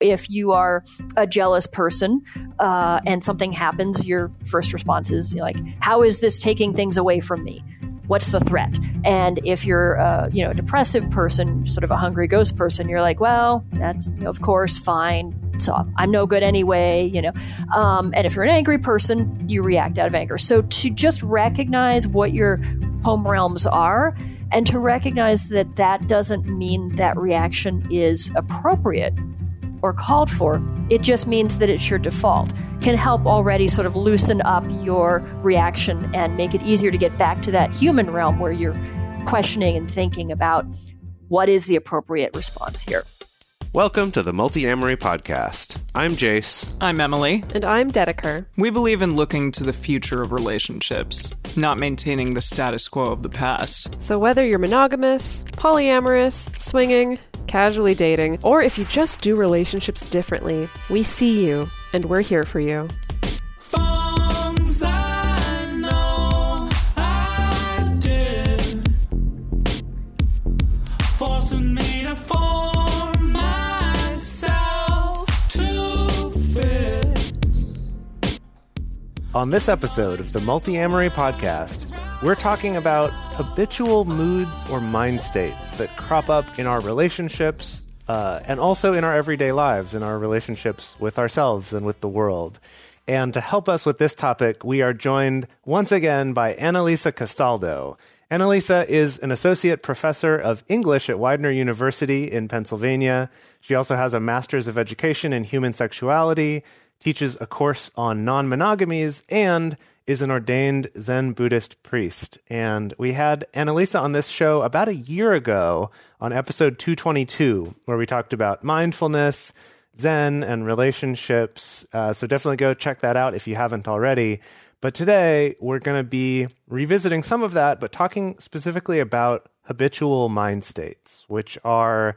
If you are a jealous person uh, and something happens, your first response is like, "How is this taking things away from me?" what's the threat? And if you're a you know depressive person, sort of a hungry ghost person, you're like, well, that's you know, of course fine. So I'm no good anyway, you know. Um, and if you're an angry person, you react out of anger. So to just recognize what your home realms are and to recognize that that doesn't mean that reaction is appropriate or called for. It just means that it's your default. Can help already sort of loosen up your reaction and make it easier to get back to that human realm where you're questioning and thinking about what is the appropriate response here. Welcome to the Multi-Amory Podcast. I'm Jace. I'm Emily. And I'm Dedeker. We believe in looking to the future of relationships, not maintaining the status quo of the past. So whether you're monogamous, polyamorous, swinging, casually dating, or if you just do relationships differently, we see you and we're here for you. On this episode of the Multi-Amory Podcast, we're talking about habitual moods or mind states that crop up in our relationships uh, and also in our everyday lives, in our relationships with ourselves and with the world. And to help us with this topic, we are joined once again by Annalisa Castaldo. Annalisa is an associate professor of English at Widener University in Pennsylvania. She also has a master's of education in human sexuality, teaches a course on non monogamies, and is an ordained Zen Buddhist priest. And we had Annalisa on this show about a year ago on episode 222, where we talked about mindfulness, Zen, and relationships. Uh, so definitely go check that out if you haven't already. But today we're going to be revisiting some of that, but talking specifically about habitual mind states, which are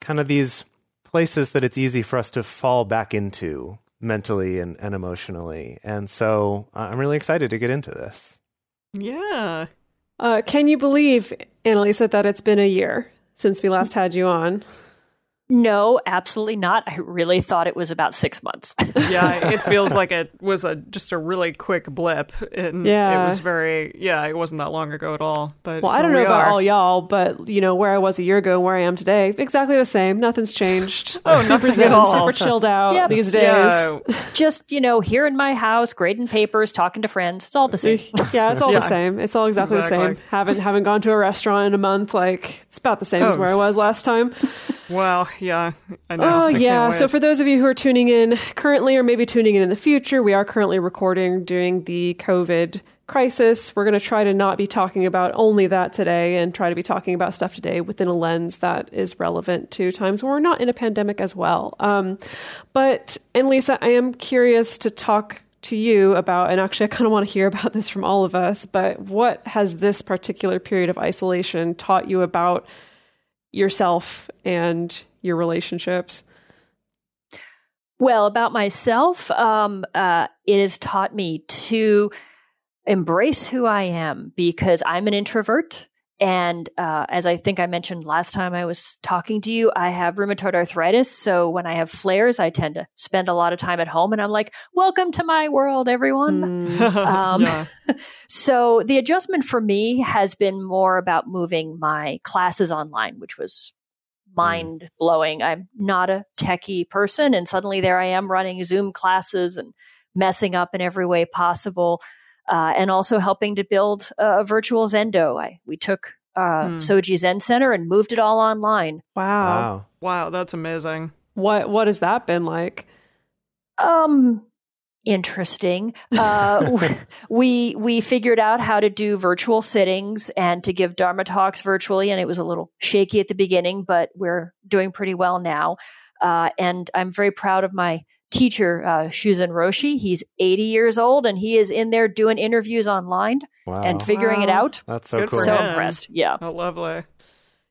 kind of these places that it's easy for us to fall back into mentally and, and emotionally. And so uh, I'm really excited to get into this. Yeah. Uh, can you believe, Annalisa, that it's been a year since we last had you on? No, absolutely not. I really thought it was about six months. yeah, it feels like it was a just a really quick blip, and yeah. it was very yeah, it wasn't that long ago at all. But well, I don't know about all y'all, but you know where I was a year ago and where I am today, exactly the same. Nothing's changed. oh, super zen, super chilled out yep. these days. Yeah. Just you know, here in my house, grading papers, talking to friends. It's all the same. yeah, it's all yeah. the same. It's all exactly, exactly, the same. Haven't haven't gone to a restaurant in a month. Like it's about the same oh. as where I was last time. Well, yeah, I know. Oh, I yeah. So, for those of you who are tuning in currently, or maybe tuning in in the future, we are currently recording during the COVID crisis. We're going to try to not be talking about only that today and try to be talking about stuff today within a lens that is relevant to times when we're not in a pandemic as well. Um, but, Annalisa, I am curious to talk to you about, and actually, I kind of want to hear about this from all of us, but what has this particular period of isolation taught you about? yourself and your relationships? Well, about myself, um, uh, it has taught me to embrace who I am because I'm an introvert. And uh, as I think I mentioned last time I was talking to you, I have rheumatoid arthritis. So when I have flares, I tend to spend a lot of time at home. And I'm like, welcome to my world, everyone. Mm. um, so the adjustment for me has been more about moving my classes online, which was. Mind blowing. I'm not a techie person. And suddenly there I am running Zoom classes and messing up in every way possible uh, and also helping to build a virtual Zendo. I, we took uh, hmm. Soji Zen Center and moved it all online. Wow. wow, wow, that's amazing. What what has that been like? Um, interesting. Uh, we we figured out how to do virtual sittings and to give Dharma talks virtually, and it was a little shaky at the beginning, but we're doing pretty well now. Uh, and I'm very proud of my teacher, uh, Shuzen Roshi. He's 80 years old and he is in there doing interviews online wow. and figuring wow. it out. That's so Good cool. So impressed. Yeah. Oh, lovely.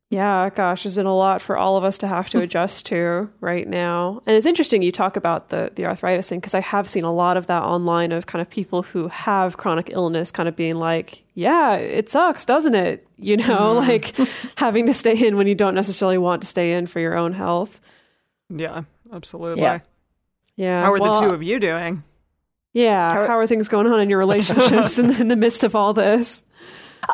Yeah, gosh, there's been a lot for all of us to have to adjust to right now. And it's interesting you talk about the the arthritis thing because I have seen a lot of that online of kind of people who have chronic illness kind of being like, "Yeah, it sucks, doesn't it?" You know, mm. like having to stay in when you don't necessarily want to stay in for your own health. Yeah, absolutely. Yeah. Yeah. How are well, the two of you doing? Yeah. How- How are things going on in your relationships in, in the midst of all this?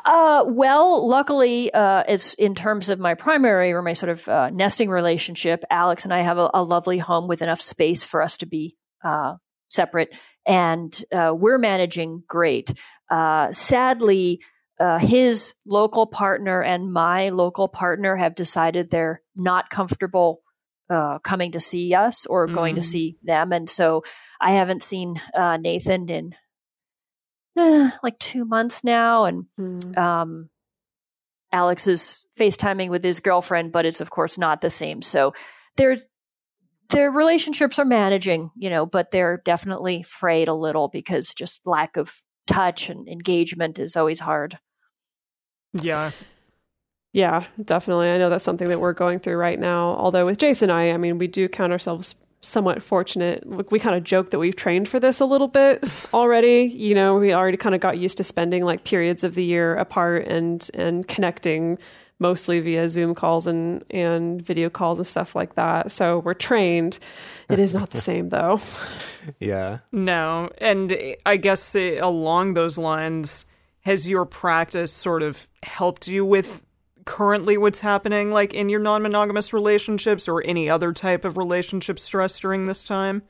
Uh, well, luckily, uh, as in terms of my primary or my sort of uh, nesting relationship, Alex and I have a, a lovely home with enough space for us to be uh, separate, and uh, we're managing great. Uh, sadly, uh, his local partner and my local partner have decided they're not comfortable uh, coming to see us or going to Mm. see them, and so I haven't seen uh, Nathan in eh, like two months now, and Hmm. um, Alex is FaceTiming with his girlfriend, but it's of course not the same. So there's their relationships are managing, you know, but they're definitely frayed a little because just lack of touch and engagement is always hard. Yeah. Yeah, definitely. I know that's something that we're going through right now. Although with Jason and I, I mean, we do count ourselves somewhat fortunate. We kind of joke that we've trained for this a little bit already. You know, we already kind of got used to spending like periods of the year apart and and connecting mostly via Zoom calls and and video calls and stuff like that. So we're trained. It is not the same though. Yeah. No. And I guess uh, along those lines, has your practice sort of helped you with currently what's happening, like in your non monogamous relationships or any other type of relationship stress during this time?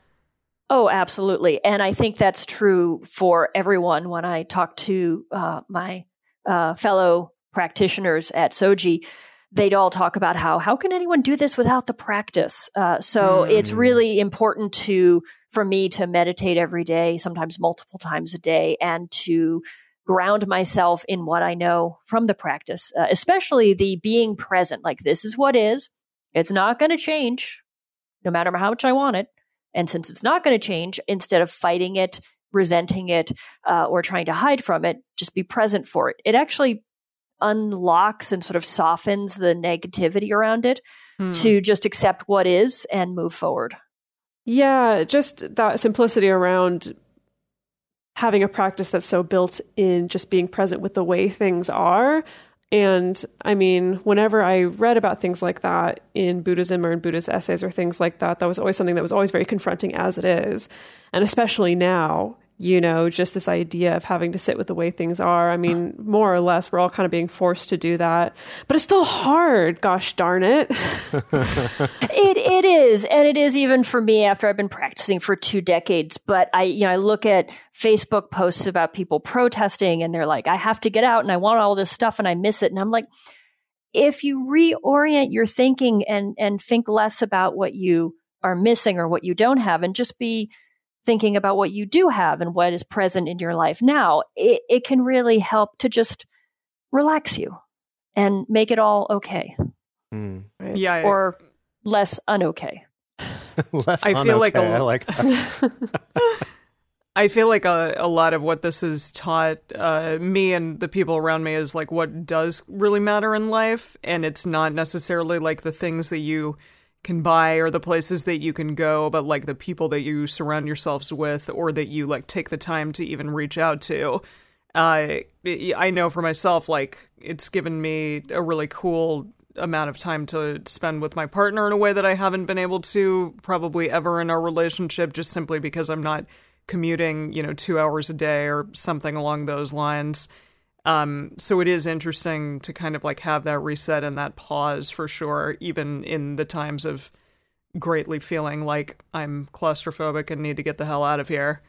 Oh, absolutely. And I think that's true for everyone when I talk to uh, my uh, fellow practitioners at Soji. They'd all talk about how how can anyone do this without the practice? Uh, so it's Mm. really important to for me to meditate every day, sometimes multiple times a day, and to ground myself in what I know from the practice, uh, especially the being present. Like this is what is. It's not going to change, no matter how much I want it. And since it's not going to change, instead of fighting it, resenting it, uh, or trying to hide from it, just be present for it. It actually unlocks and sort of softens the negativity around it Hmm. to just accept what is and move forward. Yeah, just that simplicity around having a practice that's so built in just being present with the way things are. And I mean, whenever I read about things like that in Buddhism or in Buddhist essays or things like that, that was always something that was always very confronting as it is. And especially now, you know, just this idea of having to sit with the way things are. I mean, more or less, we're all kind of being forced to do that. But it's still hard, gosh darn it. It it is, and it is even for me after I've been practicing for two decades. But I, you know, I look at Facebook posts about people protesting, and they're like, "I have to get out, and I want all this stuff, and I miss it." And I'm like, if you reorient your thinking and and think less about what you are missing or what you don't have, and just be thinking about what you do have and what is present in your life now, it, it can really help to just relax you and make it all okay Mm. Right? Yeah. or less unokay. Less I feel like a- unokay. I like that. I feel like a, a lot of what this has taught uh, me and the people around me is like what does really matter in life. And it's not necessarily like the things that you can buy or the places that you can go, but like the people that you surround yourselves with or that you like take the time to even reach out to. Uh, I know for myself, like it's given me a really cool amount of time to spend with my partner in a way that I haven't been able to probably ever in our relationship, just simply because I'm not commuting, you know, two hours a day or something along those lines. Um, so it is interesting to kind of like have that reset and that pause for sure, even in the times of greatly feeling like I'm claustrophobic and need to get the hell out of here.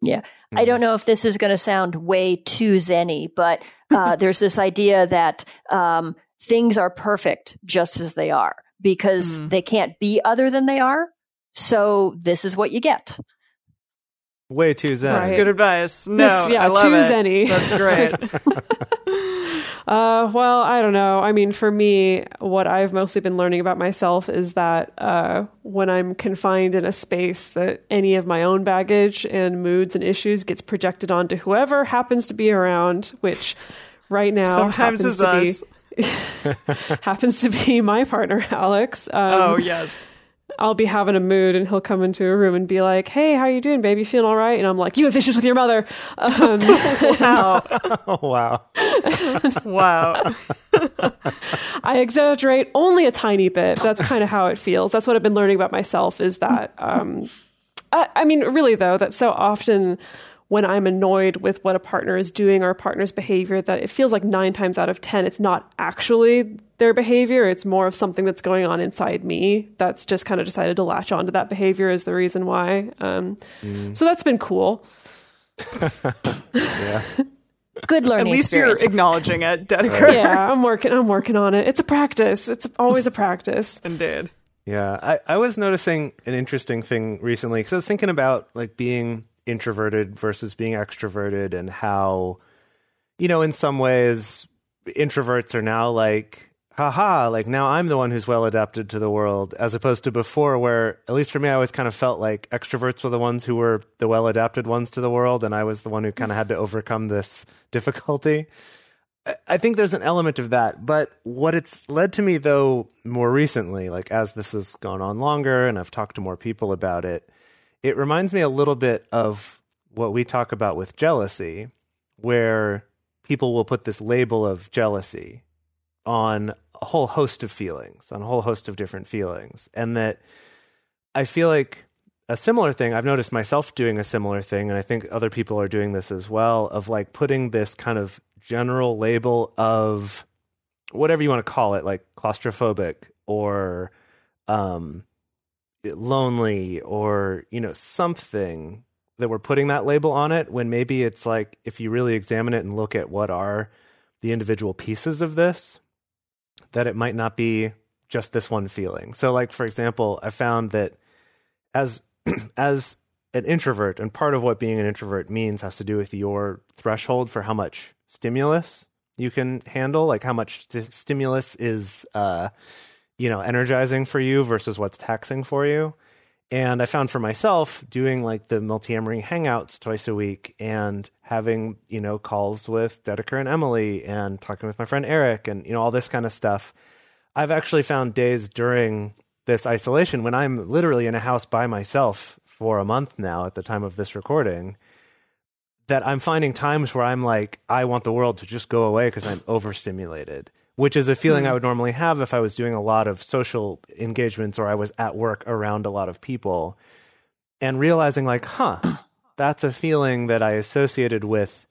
Yeah. I don't know if this is going to sound way too zenny, but uh, there's this idea that um, things are perfect just as they are because Mhm. they can't be other than they are. So this is what you get. Way too zen. That's Right. good advice. No, That's- yeah, I love too it. zenny. That's great. Uh, well, I don't know. I mean, for me, what I've mostly been learning about myself is that uh, when I'm confined in a space, that any of my own baggage and moods and issues gets projected onto whoever happens to be around, which right now Sometimes happens it's to us. be happens to be my partner, Alex. Um, oh yes. I'll be having a mood and he'll come into a room and be like, "Hey, how are you doing, baby? Feeling all right?" And I'm like, "You have issues with your mother." Um, Wow. Wow. wow. I exaggerate only a tiny bit. That's kind of how it feels. That's what I've been learning about myself is that, um, I, I mean, really, though, that so often when I'm annoyed with what a partner is doing or a partner's behavior, that it feels like nine times out of 10, it's not actually their behavior. It's more of something that's going on inside me that's just kind of decided to latch onto that behavior is the reason why. Um, Mm. So that's been cool. yeah. Good learning. At least experience. you're acknowledging it, Dedeker. Yeah, I'm working. I'm working on it. It's a practice. It's always a practice. Indeed. Yeah, I, I was noticing an interesting thing recently because I was thinking about like being introverted versus being extroverted and how, you know, in some ways, introverts are now like, haha, like now I'm the one who's well adapted to the world, as opposed to before, where at least for me, I always kind of felt like extroverts were the ones who were the well adapted ones to the world, and I was the one who kind of had to overcome this difficulty. I- think there's an element of that, but what it's led to me though more recently, like as this has gone on longer and I've talked to more people about it, it reminds me a little bit of what we talk about with jealousy, where people will put this label of jealousy on a whole host of feelings, on a whole host of different feelings. And that I feel like a similar thing, I've noticed myself doing a similar thing, and I think other people are doing this as well, of like putting this kind of general label of whatever you want to call it, like claustrophobic or um, lonely or, you know, something that we're putting that label on it when maybe it's like if you really examine it and look at what are the individual pieces of this, that it might not be just this one feeling. So like for example, I found that as as an introvert and part of what being an introvert means has to do with your threshold for how much stimulus you can handle like how much st- stimulus is uh you know energizing for you versus what's taxing for you and i found for myself doing like the multi-amory hangouts twice a week and having you know calls with dedeker and emily and talking with my friend eric and you know all this kind of stuff. I've actually found days during this isolation when i'm literally in a house by myself for a month now at the time of this recording that I'm finding times where I'm like, I want the world to just go away because I'm overstimulated, which is a feeling hmm. I would normally have if I was doing a lot of social engagements or I was at work around a lot of people. And realizing, like, huh, that's a feeling that I associated with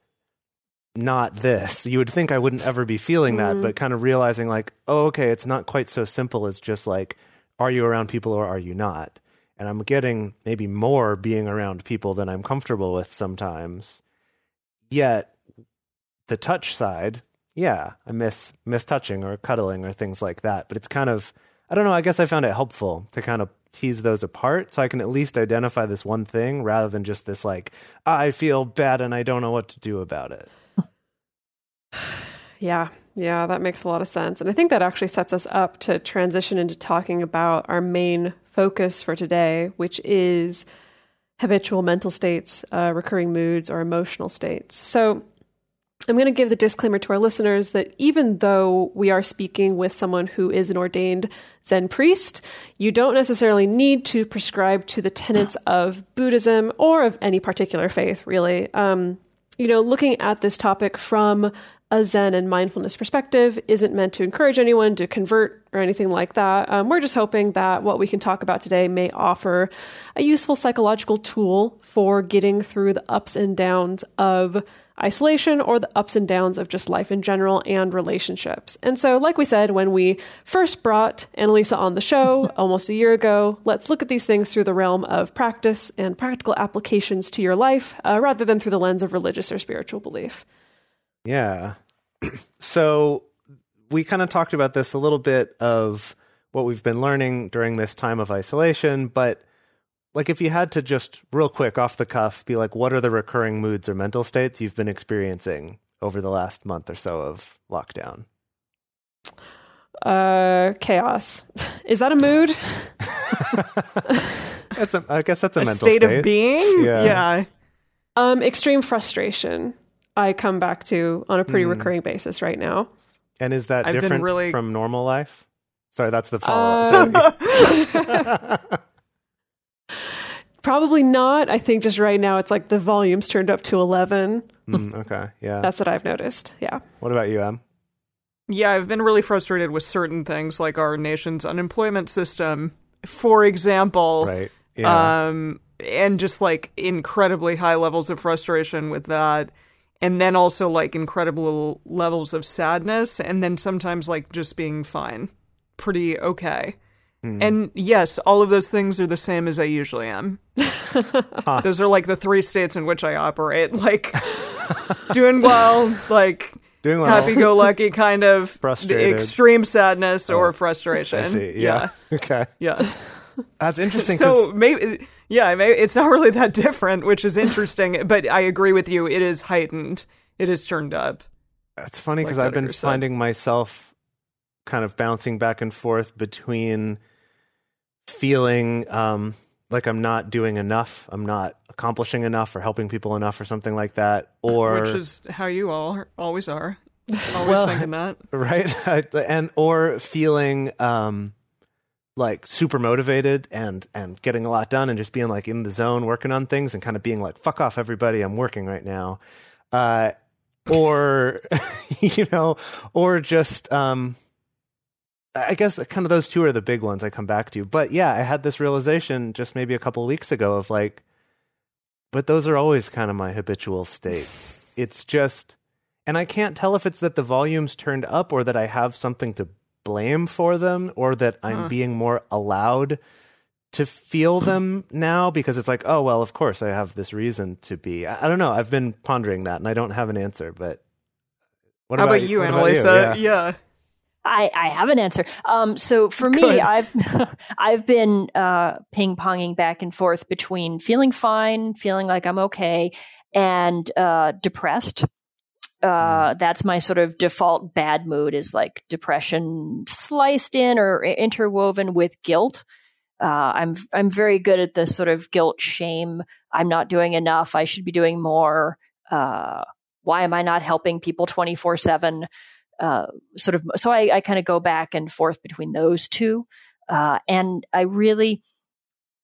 not this. You would think I wouldn't ever be feeling that, hmm. but kind of realizing, like, oh, okay, it's not quite so simple as just like, are you around people or are you not? And I'm getting maybe more being around people than I'm comfortable with sometimes. Yet the touch side, yeah, I miss miss touching or cuddling or things like that. But it's kind of I don't know, I guess I found it helpful to kind of tease those apart so I can at least identify this one thing rather than just this like I feel bad and I don't know what to do about it. Yeah, yeah, that makes a lot of sense. And I think that actually sets us up to transition into talking about our main focus for today, which is habitual mental states, uh, recurring moods, or emotional states. So I'm going to give the disclaimer to our listeners that even though we are speaking with someone who is an ordained Zen priest, you don't necessarily need to prescribe to the tenets of Buddhism or of any particular faith, really. Um, you know, looking at this topic from a Zen and mindfulness perspective isn't meant to encourage anyone to convert or anything like that. Um, we're just hoping that what we can talk about today may offer a useful psychological tool for getting through the ups and downs of isolation or the ups and downs of just life in general and relationships. And so, like we said, when we first brought Annalisa on the show almost a year ago, let's look at these things through the realm of practice and practical applications to your life uh, rather than through the lens of religious or spiritual belief. Yeah. so we kind of talked about this a little bit of what we've been learning during this time of isolation, but like if you had to just real quick off the cuff be like what are the recurring moods or mental states you've been experiencing over the last month or so of lockdown? Uh, chaos. Is that a mood? That's a, I guess that's a, A mental state, state. of being? Yeah. yeah. Um, extreme frustration. I come back to on a pretty recurring basis right now. And is that I've different really- from normal life? Sorry, that's the follow up. Uh, Probably not. I think just right now it's like the volume's turned up to 11. Mm, okay. Yeah. That's what I've noticed. Yeah. what about you, Em? Yeah, I've been really frustrated with certain things like our nation's unemployment system, for example. Right. Yeah. Um, and just like incredibly high levels of frustration with that. And then also like incredible levels of sadness. And then sometimes like just being fine, pretty okay. Hmm. And yes, all of those things are the same as I usually am. Those are like the three states in which I operate. Like doing well, like Doing well. happy go lucky kind of Frustrated. extreme sadness or Oh, frustration. I see. Yeah. okay. Yeah. That's interesting. So maybe yeah, maybe it's not really that different, which is interesting, but I agree with you. It is heightened. It is turned up. It's funny Like because I've been finding myself kind of bouncing back and forth between feeling um, like I'm not doing enough, I'm not accomplishing enough, or helping people enough, or something like that, or which is how you all always are. Always Well- thinking that. right, and or feeling um, like super motivated and and getting a lot done, and just being like in the zone, working on things, and kind of being like, "Fuck off, everybody! I'm working right now." Uh, or you know, or just um, I guess kind of those two are the big ones I come back to. But yeah, I had this realization just maybe a couple of weeks ago of like, but those are always kind of my habitual states. It's just, and I can't tell if it's that the volume's turned up or that I have something to blame for them or that I'm being more allowed to feel them now because it's like, oh, well, of course I have this reason to be. I, I don't know. I've been pondering that and I don't have an answer, but what How about, about you, Annalisa? Yeah. yeah. I, I have an answer. Um, so for me, Good. I've I've been uh, ping ponging back and forth between feeling fine, feeling like I'm okay, and uh, depressed. Uh, that's my sort of default bad mood is like depression sliced in or interwoven with guilt. Uh, I'm I'm very good at the sort of guilt shame. I'm not doing enough. I should be doing more. Uh, why am I not helping people twenty four seven? Uh, sort of so I, I kind of go back and forth between those two uh, and i really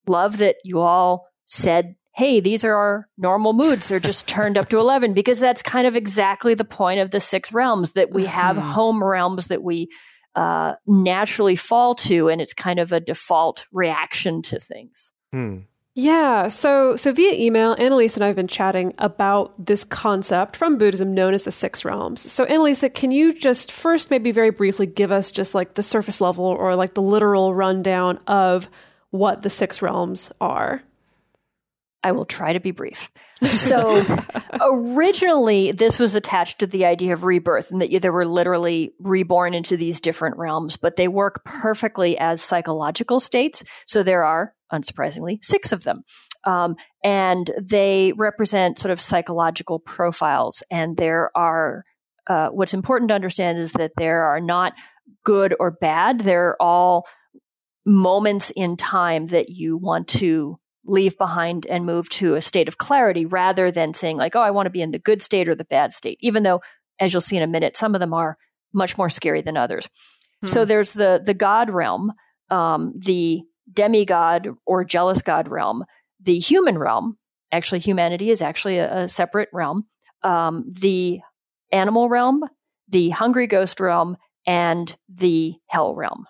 love that you all said hey these are our normal moods they're just turned up to 11 because that's kind of exactly the point of the six realms that we have Mhm. home realms that we uh, naturally fall to and it's kind of a default reaction to things Hmm. Yeah, so so via email, Annalisa and I have been chatting about this concept from Buddhism known as the six realms. So Annalisa, can you just first maybe very briefly give us just like the surface level or like the literal rundown of what the six realms are? I will try to be brief. So, originally, this was attached to the idea of rebirth and that you, they were literally reborn into these different realms, but they work perfectly as psychological states. So, there are, unsurprisingly, six of them. Um, and they represent sort of psychological profiles. And there are, uh, what's important to understand is that there are not good or bad, they're all moments in time that you want to leave behind and move to a state of clarity rather than saying like oh i want to be in the good state or the bad state even though as you'll see in a minute some of them are much more scary than others. So there's the the god realm um, the demigod or jealous god realm the human realm actually humanity is actually a, a separate realm um, the animal realm the hungry ghost realm and the hell realm.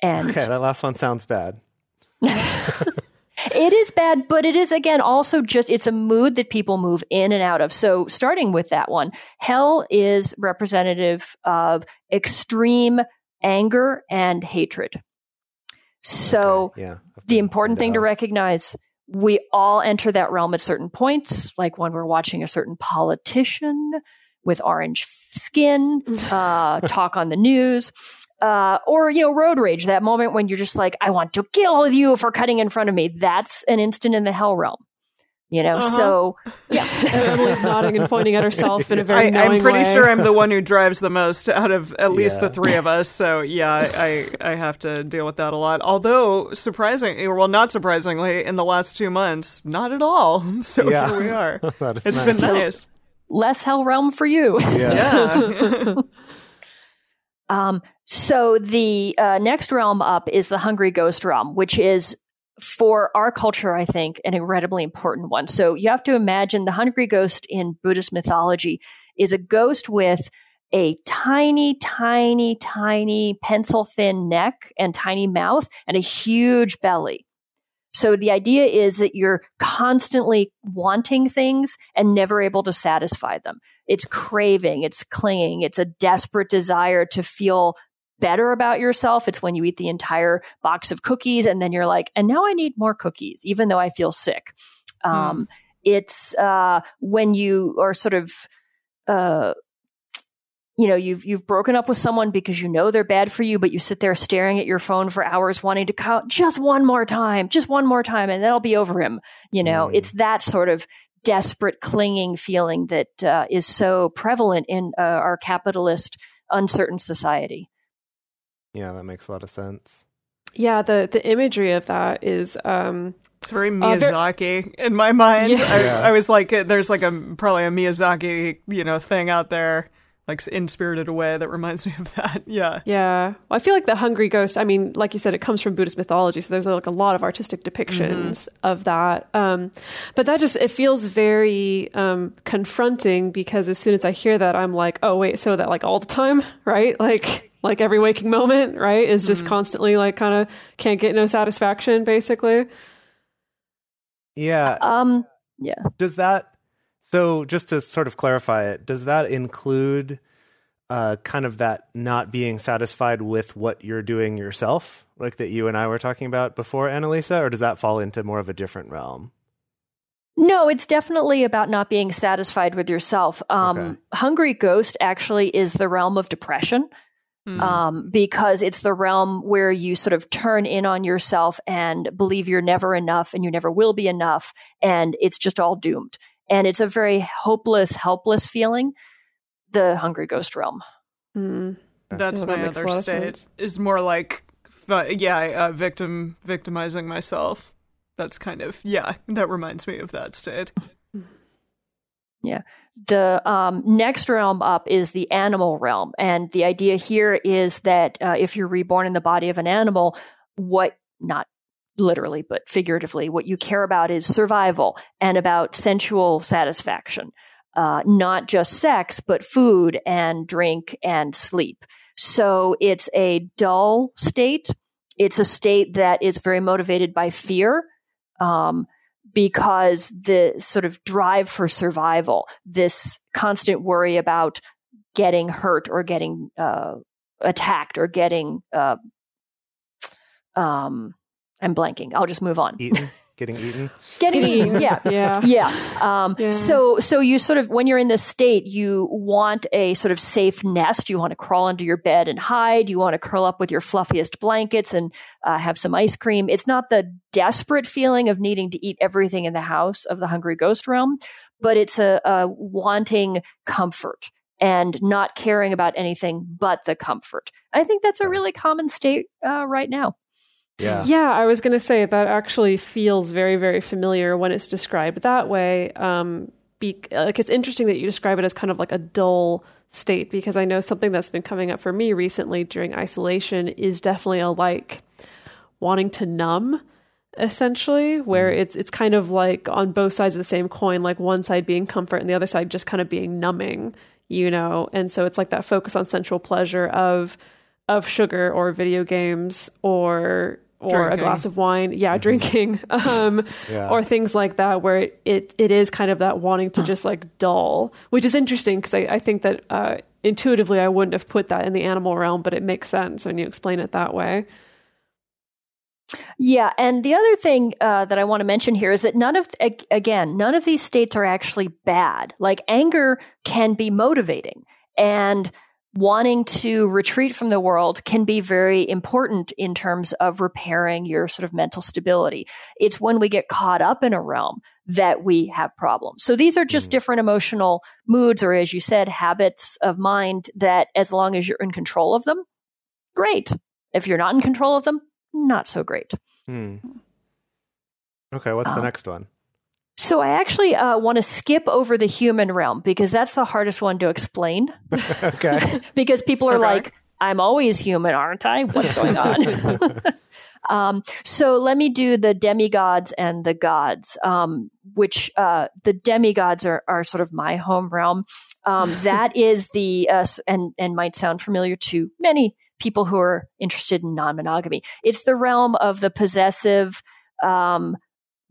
And Okay, that last one sounds bad. it is bad, but it is again also just it's a mood that people move in and out of. So starting with that one, hell is representative of extreme anger and hatred. So Okay, yeah. The important thing to recognize we all enter that realm at certain points, like when we're watching a certain politician with orange skin, uh, talk on the news, uh, or you know, road rage. That moment when you're just like, "I want to kill you for cutting in front of me." That's an instant in the hell realm. You know, Uh-huh. so yeah, And Emily's nodding and pointing at herself in a I, very I'm pretty way. sure I'm the one who drives the most out of at least Yeah. the three of us. So yeah, I, I I have to deal with that a lot. Although surprisingly, well, not surprisingly, in the last two months, not at all. So Yeah. here we are. That is It's nice. been nice. Less hell realm for you. Yeah. Yeah. Um, so the uh, next realm up is the hungry ghost realm, which is for our culture, I think, an incredibly important one. So you have to imagine the hungry ghost in Buddhist mythology is a ghost with a tiny, tiny, tiny pencil thin neck and tiny mouth and a huge belly. So the idea is that you're constantly wanting things and never able to satisfy them. It's craving, it's clinging, it's a desperate desire to feel better about yourself. It's when you eat the entire box of cookies and then you're like, and now I need more cookies, even though I feel sick. Hmm. Um, it's uh, when you are sort of uh, you know you've you've broken up with someone because you know they're bad for you but you sit there staring at your phone for hours wanting to call just one more time just one more time and then i'll be over him you know mm. it's that sort of desperate clinging feeling that uh, is so prevalent in uh, our capitalist uncertain society yeah that makes a lot of sense yeah the the imagery of that is um it's very Miyazaki uh, in my mind. Yeah. I, yeah. I, was like, there's like a probably a Miyazaki, you know, thing out there like in spirited away that reminds me of that. Yeah. Yeah. Well, i feel like the hungry ghost i mean like you said it comes from buddhist mythology so there's like a lot of artistic depictions mm-hmm. of that. Um, but that just it feels very um, confronting because as soon as i hear that i'm like oh wait so that like all the time right? Like like every waking moment right? Is just mm-hmm. constantly like kind of can't get no satisfaction basically. Yeah. Um yeah. Does that so, just to sort of clarify it, does that include uh, kind of that not being satisfied with what you're doing yourself, like that you and I were talking about before, Annalisa, or does that fall into more of a different realm? No, it's definitely about not being satisfied with yourself. Um, okay. Hungry Ghost actually is the realm of depression. Mm. Um, because it's the realm where you sort of turn in on yourself and believe you're never enough and you never will be enough, and it's just all doomed and it's a very hopeless, helpless feeling. The hungry ghost realm. Mm. That's my that other state. Is more like, yeah, uh, victim victimizing myself. That's kind of yeah. That reminds me of that state. Yeah. The um, next realm up is the animal realm. And the idea here is that uh, if you're reborn in the body of an animal, what, not literally, but figuratively, what you care about is survival and about sensual satisfaction. Uh, not just sex, but food and drink and sleep. So it's a dull state. It's a state that is very motivated by fear. Um, because the sort of drive for survival, this constant worry about getting hurt or getting uh, attacked or getting uh, um, I'm blanking. I'll just move on. Eaten. Getting eaten. Getting eaten. Yeah. yeah. Yeah. Um, yeah. So, so you sort of, when you're in this state, you want a sort of safe nest. You want to crawl under your bed and hide. You want to curl up with your fluffiest blankets and uh, have some ice cream. It's not the desperate feeling of needing to eat everything in the house of the hungry ghost realm, but it's a, a wanting comfort and not caring about anything but the comfort. I think that's a really common state uh, right now. Yeah. Yeah, I was going to say that actually feels very, very familiar when it's described that way. Um, be, like it's interesting that you describe it as kind of like a dull state because I know something that's been coming up for me recently during isolation is definitely a like wanting to numb essentially where mm. it's it's kind of like on both sides of the same coin like one side being comfort and the other side just kind of being numbing you know and so it's like that focus on sensual pleasure of of sugar or video games or or drinking. a glass of wine yeah mm-hmm. drinking um, yeah. or things like that where it, it, it is kind of that wanting to just like dull which is interesting because I, I think that uh, intuitively i wouldn't have put that in the animal realm but it makes sense when you explain it that way yeah, and the other thing uh, that I want to mention here is that none of again none of these states are actually bad. Like anger can be motivating, and wanting to retreat from the world can be very important in terms of repairing your sort of mental stability. It's when we get caught up in a realm that we have problems. So these are just mm. different emotional moods, or as you said, habits of mind that as long as you're in control of them, great. If you're not in control of them, not so great. Mm. Okay, what's the uh, next one? So I actually uh, want to skip over the human realm because that's the hardest one to explain. okay. because people are okay. like, I'm always human, aren't I? What's going on? Um, so let me do the demigods and the gods, um, which uh, the demigods are, are sort of my home realm. Um, that is the uh, and and might sound familiar to many people who are interested in non-monogamy. It's the realm of the possessive, um,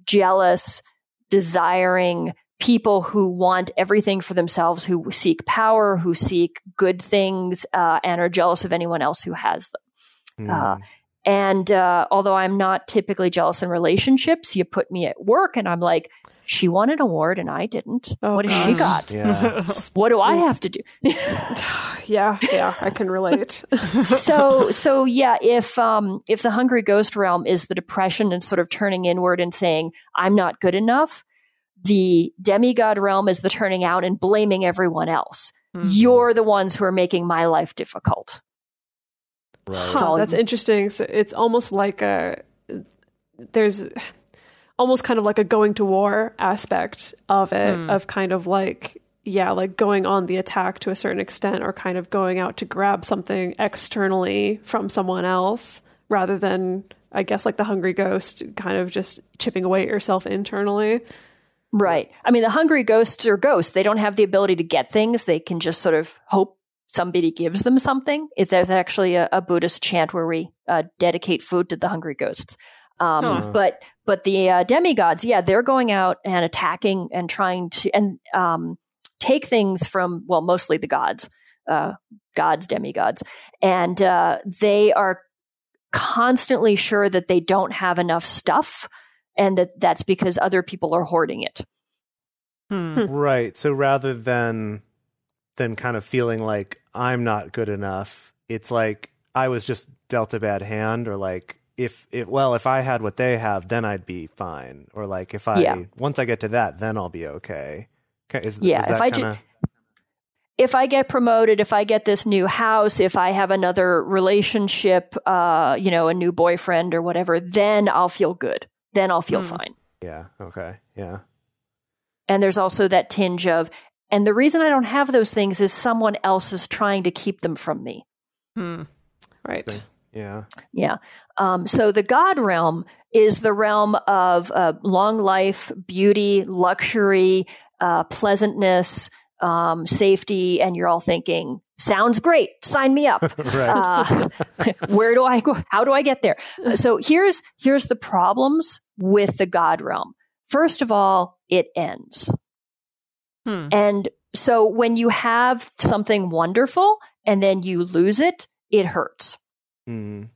jealous, desiring people who want everything for themselves, who seek power, who seek good things, uh, and are jealous of anyone else who has them. Mm. Uh, and uh, although I'm not typically jealous in relationships, you put me at work and I'm like, she won an award and I didn't. Oh, what has she got? Yeah. what do I have to do? yeah, yeah, I can relate. so, so yeah, if um, if the hungry ghost realm is the depression and sort of turning inward and saying I'm not good enough, the demigod realm is the turning out and blaming everyone else. Mm-hmm. You're the ones who are making my life difficult. Right. Huh, that's interesting. So it's almost like a there's almost kind of like a going to war aspect of it mm. of kind of like yeah, like going on the attack to a certain extent or kind of going out to grab something externally from someone else rather than I guess like the hungry ghost kind of just chipping away at yourself internally. Right. I mean, the hungry ghosts are ghosts. They don't have the ability to get things. They can just sort of hope somebody gives them something. Is there's actually a, a Buddhist chant where we uh, dedicate food to the hungry ghosts. Um, huh. But but the uh, demigods, yeah, they're going out and attacking and trying to and um, take things from well, mostly the gods, uh, gods, demigods, and uh, they are constantly sure that they don't have enough stuff and that that's because other people are hoarding it. Hmm. hmm. Right. So rather than than kind of feeling like I'm not good enough, it's like I was just dealt a bad hand, or like if it well if I had what they have, then I'd be fine, or like if I yeah. once I get to that, then I'll be okay. Is, yeah. Is if I kinda... ju- if I get promoted, if I get this new house, if I have another relationship, uh, you know, a new boyfriend or whatever, then I'll feel good then I'll feel mm. fine. Yeah. Okay. Yeah. And there's also that tinge of, and the reason I don't have those things is someone else is trying to keep them from me. Hmm. Right. Yeah. Yeah. Um, so the God realm is the realm of uh, long life, beauty, luxury, uh, pleasantness, um, safety, and you're all thinking, sounds great. Sign me up. uh, where do I go? How do I get there? So here's here's the problems with the God realm. First of all, it ends. Hmm. And so when you have something wonderful and then you lose it, it hurts. Mm.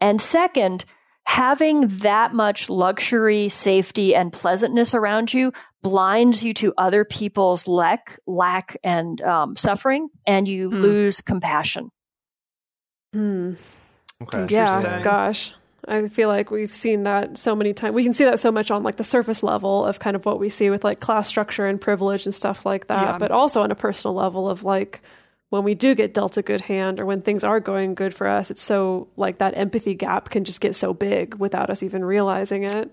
And second, having that much luxury, safety, and pleasantness around you blinds you to other people's lack, lack and um, suffering, and you hmm. lose compassion. Hmm. Okay. Yeah, gosh. I feel like we've seen that so many times. We can see that so much on like the surface level of kind of what we see with like class structure and privilege and stuff like that, yeah. but also on a personal level of like when we do get dealt a good hand or when things are going good for us, it's so like that empathy gap can just get so big without us even realizing it.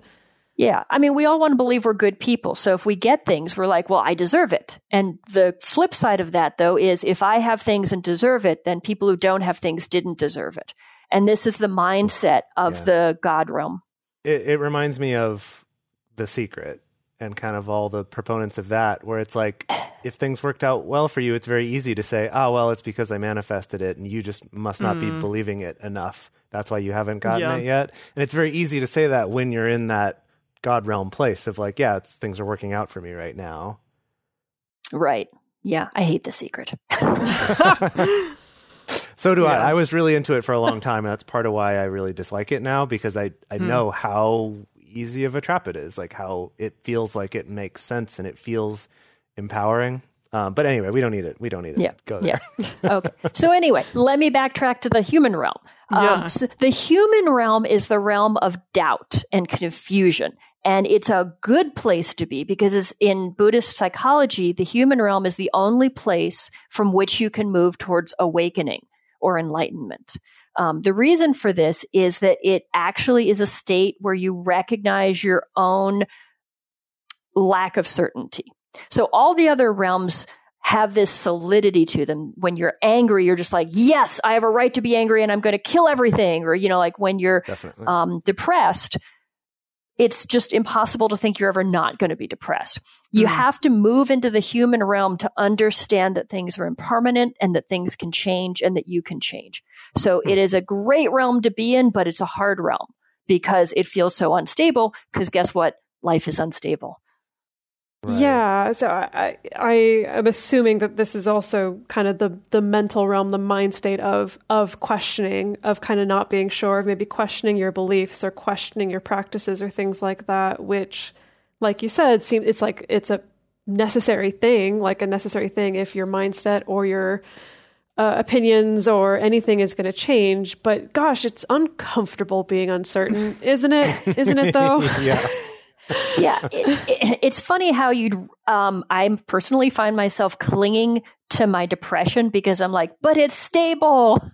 Yeah. I mean, we all want to believe we're good people. So if we get things, we're like, well, I deserve it. And the flip side of that, though, is if I have things and deserve it, then people who don't have things didn't deserve it. And this is the mindset of yeah. the God realm. It, it reminds me of The Secret and kind of all the proponents of that, where it's like, if things worked out well for you, it's very easy to say, oh, well, it's because I manifested it and you just must not mm. be believing it enough. That's why you haven't gotten yeah. it yet. And it's very easy to say that when you're in that God realm place of like, yeah, things are working out for me right now. Right. Yeah. I hate the secret. so do yeah. I. I was really into it for a long time. And that's part of why I really dislike it now because I, I hmm. know how easy of a trap it is, like how it feels like it makes sense and it feels empowering. Um, but anyway, we don't need it. We don't need it. Yeah. Go there. Yeah. okay. So anyway, let me backtrack to the human realm. Um, yeah. So the human realm is the realm of doubt and confusion. And it's a good place to be because in Buddhist psychology, the human realm is the only place from which you can move towards awakening or enlightenment. Um, the reason for this is that it actually is a state where you recognize your own lack of certainty. So all the other realms have this solidity to them. When you're angry, you're just like, yes, I have a right to be angry and I'm going to kill everything. Or, you know, like when you're um, depressed, it's just impossible to think you're ever not going to be depressed. You mm. have to move into the human realm to understand that things are impermanent and that things can change and that you can change. So mm. it is a great realm to be in, but it's a hard realm because it feels so unstable. Because guess what? Life is unstable. Right. Yeah, so I, I am assuming that this is also kind of the the mental realm, the mind state of of questioning, of kind of not being sure, of maybe questioning your beliefs or questioning your practices or things like that. Which, like you said, seems it's like it's a necessary thing, like a necessary thing if your mindset or your uh, opinions or anything is going to change. But gosh, it's uncomfortable being uncertain, isn't it? Isn't it though? yeah yeah, it, it, it's funny how you'd. Um, I personally find myself clinging to my depression because I'm like, but it's stable. Hmm.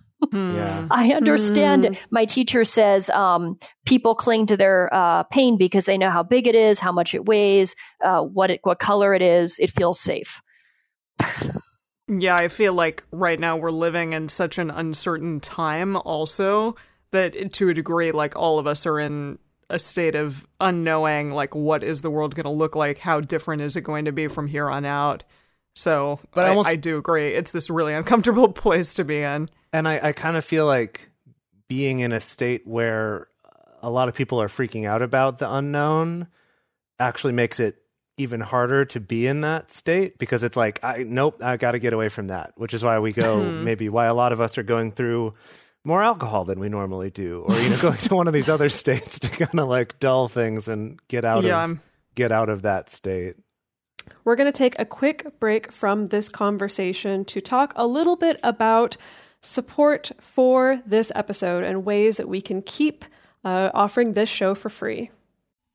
Yeah. I understand. Mm. My teacher says um, people cling to their uh, pain because they know how big it is, how much it weighs, uh, what it, what color it is. It feels safe. yeah, I feel like right now we're living in such an uncertain time. Also, that to a degree, like all of us are in a state of unknowing like what is the world going to look like? How different is it going to be from here on out? So but I, almost, I do agree. It's this really uncomfortable place to be in. And i, I kind of feel like being in a state where a lot of people are freaking out about the unknown actually makes it even harder to be in that state because it's like I nope I got to get away from that which is why we go hmm. maybe why a lot of us are going through more alcohol than we normally do, or you know, going to one of these other states to kind of like dull things and get out yeah, of I'm... get out of that state. We're going to take a quick break from this conversation to talk a little bit about support for this episode and ways that we can keep uh, offering this show for free.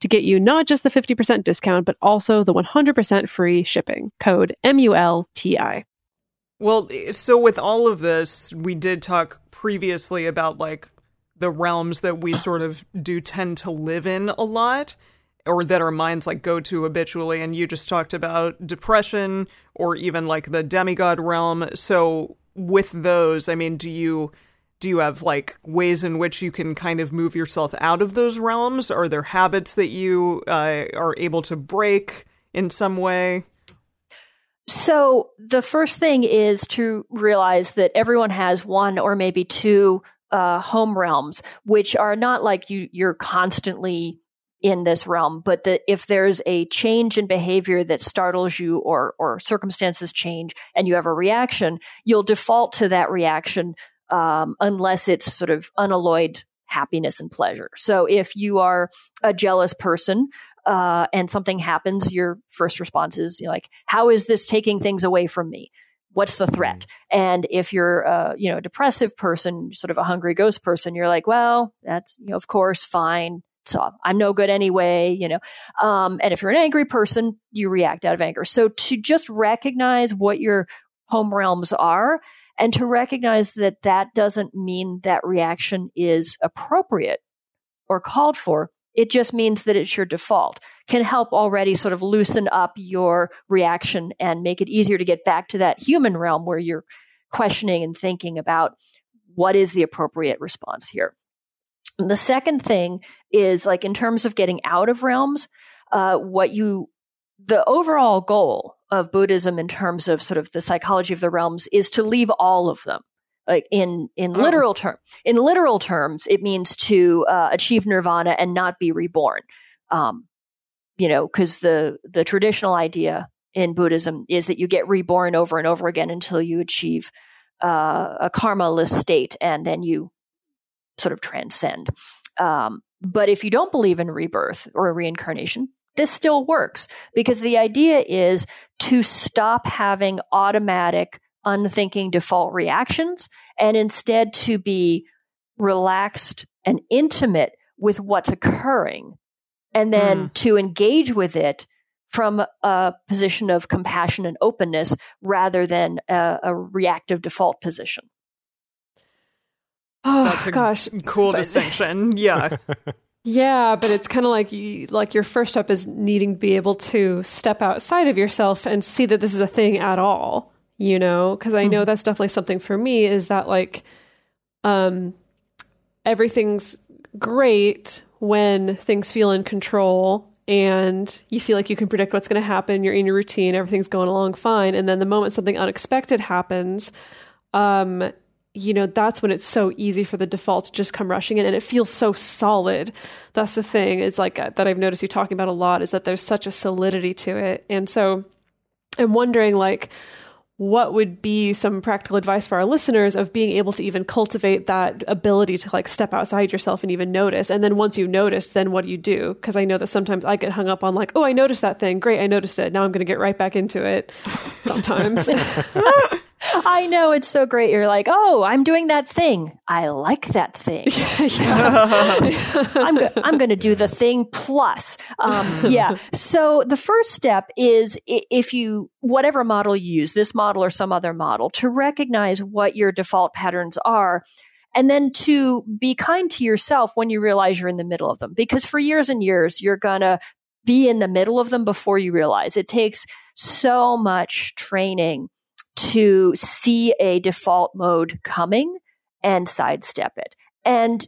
to get you not just the 50% discount, but also the 100% free shipping. Code MULTI. Well, so with all of this, we did talk previously about like the realms that we sort of do tend to live in a lot or that our minds like go to habitually and you just talked about depression or even like the demigod realm so with those i mean do you do you have like ways in which you can kind of move yourself out of those realms? Are there habits that you uh, are able to break in some way? So, the first thing is to realize that everyone has one or maybe two uh, home realms, which are not like you, you're constantly in this realm, but that if there's a change in behavior that startles you or, or circumstances change and you have a reaction, you'll default to that reaction um, unless it's sort of unalloyed happiness and pleasure. So if you are a jealous person uh, and something happens, your first response is you know, like, "How is this taking things away from me?" What's the threat? And if you're, a, you know, a depressive person, sort of a hungry ghost person, you're like, well, that's, you know, of course, fine. So I'm no good anyway, you know. Um, and if you're an angry person, you react out of anger. So to just recognize what your home realms are and to recognize that that doesn't mean that reaction is appropriate or called for. It just means that it's your default. Can help already sort of loosen up your reaction and make it easier to get back to that human realm where you're questioning and thinking about what is the appropriate response here. And the second thing is like in terms of getting out of realms, uh, what you the overall goal of Buddhism in terms of sort of the psychology of the realms is to leave all of them. Like in in oh. literal term, in literal terms, it means to uh, achieve nirvana and not be reborn. Um, you know, because the the traditional idea in Buddhism is that you get reborn over and over again until you achieve uh, a karma-less state, and then you sort of transcend. Um, but if you don't believe in rebirth or reincarnation, this still works because the idea is to stop having automatic, unthinking default reactions and instead to be relaxed and intimate with what's occurring and then mm. to engage with it from a position of compassion and openness rather than a, a reactive default position. Oh That's a gosh, cool but, distinction. Yeah. yeah, but it's kind of like you, like your first step is needing to be able to step outside of yourself and see that this is a thing at all, you know? Cuz I know mm-hmm. that's definitely something for me is that like um everything's great when things feel in control and you feel like you can predict what's going to happen. You're in your routine, everything's going along fine. And then the moment something unexpected happens, um, you know, that's when it's so easy for the default to just come rushing in and it feels so solid. That's the thing is like uh, that I've noticed you talking about a lot is that there's such a solidity to it. And so I'm wondering, like, what would be some practical advice for our listeners of being able to even cultivate that ability to like step outside yourself and even notice? And then once you notice then what do you do? Because i know that sometimes i get hung up on like oh i noticed that thing. Great i noticed it. Now i'm going to get right back into it. Sometimes I know it's so great. You're like, oh, I'm doing that thing. I like that thing. I'm go- I'm going to do the thing plus. Um, yeah. So the first step is if you whatever model you use, this model or some other model, to recognize what your default patterns are. And then to be kind to yourself when you realize you're in the middle of them. Because for years and years, you're going to be in the middle of them before you realize. It takes so much training to see a default mode coming and sidestep it. And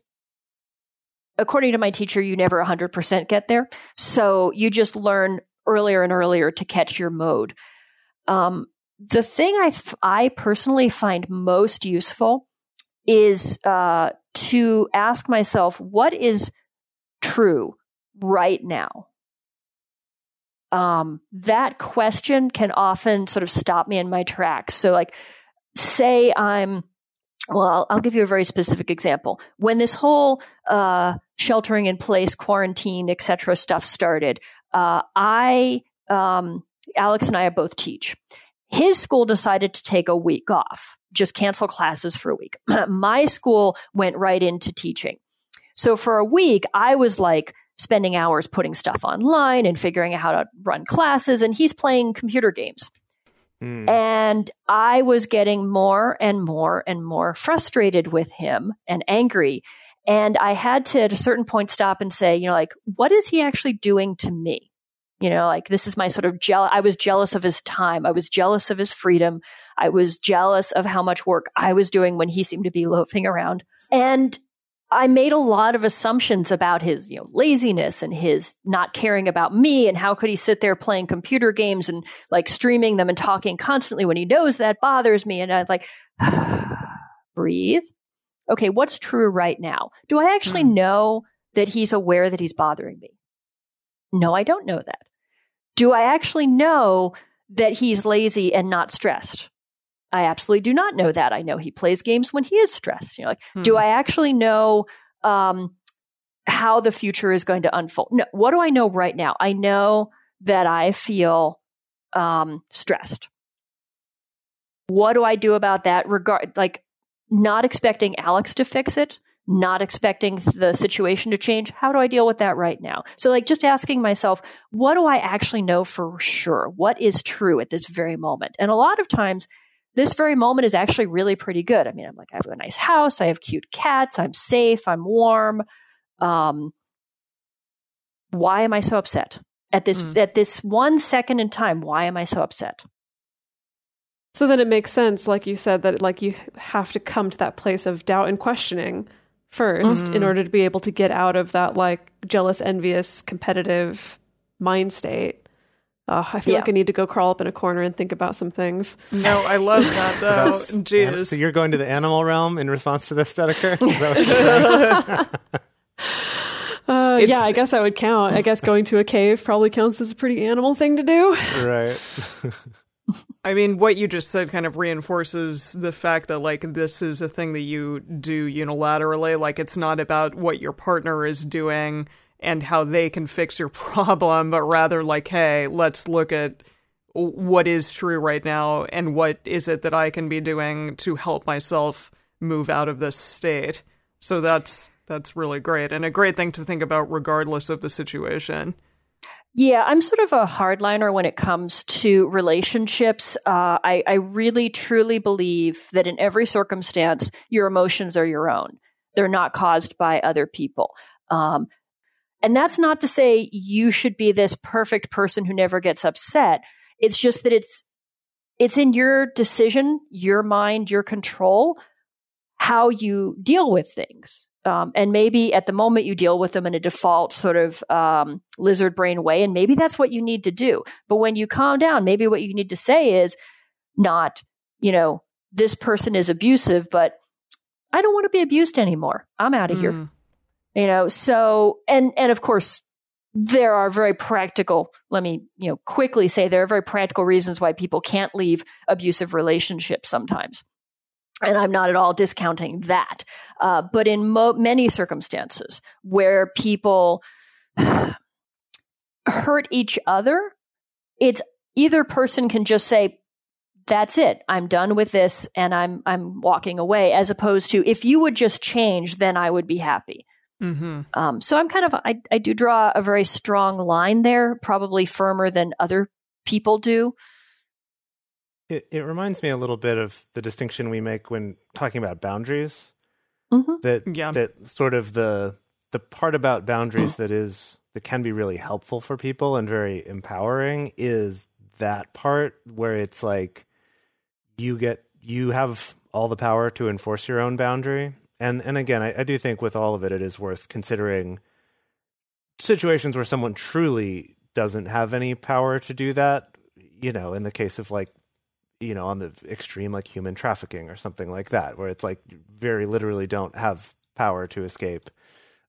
according to my teacher, you never 100% get there. So you just learn earlier and earlier to catch your mode. Um, the thing I, I personally find most useful is uh, to ask myself, what is true right now? Um, that question can often sort of stop me in my tracks. So, like, say I'm, well, I'll, give you a very specific example. When this whole uh, sheltering in place, quarantine, etc. stuff started, uh, I, um, Alex and I both teach. His school decided to take a week off, just cancel classes for a week. my school went right into teaching. So for a week, I was like, spending hours putting stuff online and figuring out how to run classes, and he's playing computer games. Mm. And I was getting more and more and more frustrated with him and angry. And I had to, at a certain point, stop and say, you know, like, what is he actually doing to me? You know, like this is my sort of jealous. I was jealous of his time. I was jealous of his freedom. I was jealous of how much work I was doing when he seemed to be loafing around. And I made a lot of assumptions about his, you know, laziness and his not caring about me and how could he sit there playing computer games and like streaming them and talking constantly when he knows that bothers me. And I'm like, breathe. Okay, what's true right now? Do I actually hmm. know that he's aware that he's bothering me? No, I don't know that. Do I actually know that he's lazy and not stressed? I absolutely do not know that. I know he plays games when he is stressed. You know, like, hmm. do I actually know um, how the future is going to unfold? No. What do I know right now? I know that I feel um, stressed. What do I do about that? Regard like not expecting Alex to fix it, not expecting the situation to change. How do I deal with that right now? So, like, just asking myself, what do I actually know for sure? What is true at this very moment? And a lot of times, this very moment is actually really pretty good. I mean, I'm like, I have a nice house, I have cute cats, I'm safe, I'm warm. Um, why am I so upset at this mm. at this one second in time? Why am I so upset? So then it makes sense, like you said, that like you have to come to that place of doubt and questioning 1st mm-hmm. in order to be able to get out of that like jealous, envious, competitive mind state. Oh, I feel yeah. like I need to go crawl up in a corner and think about some things. No, I love that though. Jeez. So you're going to the animal realm in response to this, Dedeker? uh, yeah, I guess that would count. I guess going to a cave probably counts as a pretty animal thing to do. Right. I mean, what you just said kind of reinforces the fact that, like, this is a thing that you do unilaterally. Like, it's not about what your partner is doing and how they can fix your problem, but rather, like, hey, let's look at what is true right now and what is it that I can be doing to help myself move out of this state. So that's that's really great and a great thing to think about regardless of the situation. Yeah, I'm sort of a hardliner when it comes to relationships. Uh, I, I really truly believe that in every circumstance, your emotions are your own. They're not caused by other people. Um, and that's not to say you should be this perfect person who never gets upset. It's just that it's it's in your decision, your mind, your control, how you deal with things. Um, and maybe at the moment you deal with them in a default sort of um, lizard brain way, and maybe that's what you need to do. But when you calm down, maybe what you need to say is not, you know, this person is abusive, but I don't want to be abused anymore. I'm out of mm. here. You know, so and and of course there are very practical let me you know quickly say there are very practical reasons why people can't leave abusive relationships sometimes and I'm not at all discounting that. Uh, but in mo- many circumstances where people hurt each other, it's either person can just say, that's it. I'm done with this and I'm I'm walking away. As opposed to if you would just change, then I would be happy. Mm-hmm. Um, so I'm kind of I, I do draw a very strong line there, probably firmer than other people do. It, it reminds me a little bit of the distinction we make when talking about boundaries. Mm-hmm. That yeah. that sort of the the part about boundaries that is that can be really helpful for people and very empowering is that part where it's like you get you have all the power to enforce your own boundary. And and again, I, I do think with all of it, it is worth considering situations where someone truly doesn't have any power to do that. You know, in the case of like you know, on the extreme, like human trafficking or something like that, where it's like very literally don't have power to escape.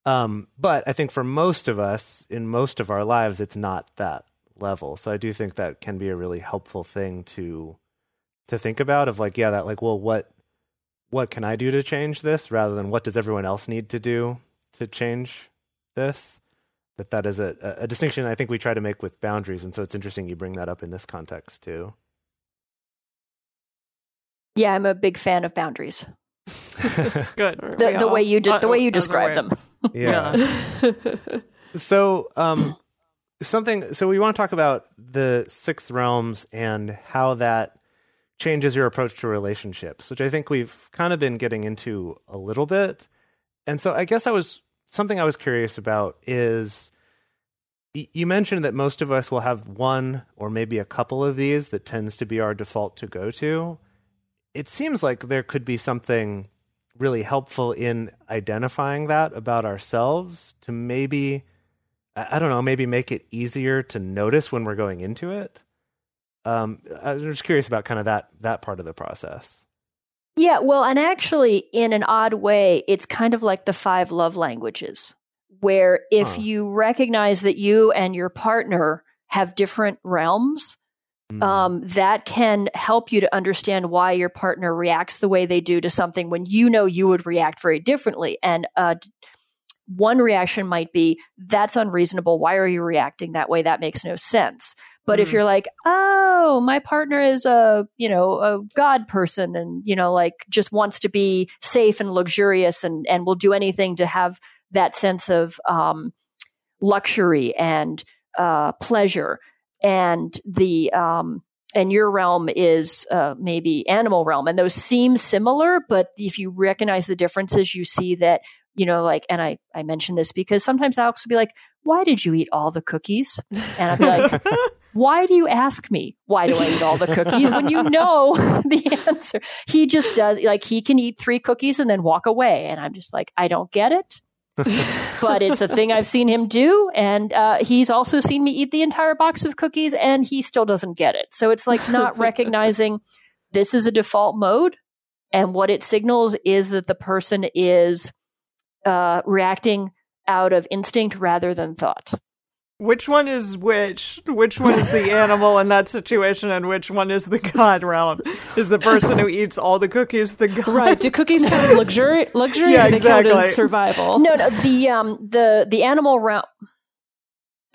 Um, but I think for most of us, in most of our lives, it's not that level. So I do think that can be a really helpful thing to to think about. Of like, yeah, that like, well, what what can I do to change this, rather than what does everyone else need to do to change this. That that is a, a distinction I think we try to make with boundaries, and so it's interesting you bring that up in this context too. Yeah, I'm a big fan of boundaries. Good. The, the way you de- the way you describe them. yeah. so, um, something. So we want to talk about the sixth realms and how that changes your approach to relationships, which I think we've kind of been getting into a little bit. And so, I guess I was something I was curious about is you mentioned that most of us will have one or maybe a couple of these that tends to be our default to go to it seems like there could be something really helpful in identifying that about ourselves to maybe I don't know, maybe make it easier to notice when we're going into it. Um, I was just curious about kind of that that part of the process. Yeah, well, and actually, in an odd way, it's kind of like the five love languages, where if huh. you recognize that you and your partner have different realms, Mm. Um, that can help you to understand why your partner reacts the way they do to something when you know you would react very differently. And uh, one reaction might be, that's unreasonable. Why are you reacting that way? That makes no sense. But mm. if you're like, oh, my partner is a, you know, a God person and, you know, like just wants to be safe and luxurious and, and will do anything to have that sense of um, luxury and uh, pleasure, and the um, and your realm is uh, maybe animal realm, and those seem similar, but if you recognize the differences, you see that you know, like, and I I mention this because sometimes Alex will be like, "Why did you eat all the cookies?" And I'd be like. Why do you ask me? Why do I eat all the cookies when you know the answer? He just does like he can eat three cookies and then walk away, and I'm just like, I don't get it but it's a thing I've seen him do. And uh, he's also seen me eat the entire box of cookies, and he still doesn't get it. So it's like not recognizing this is a default mode. And what it signals is that the person is uh, reacting out of instinct rather than thought. Which one is which? Which one is the animal in that situation, and which one is the god realm? Is the person who eats all the cookies the god? Right? Do cookies count as luxury? Luxury? Yeah, or do they exactly. count as survival? No, no, the um, the the animal realm.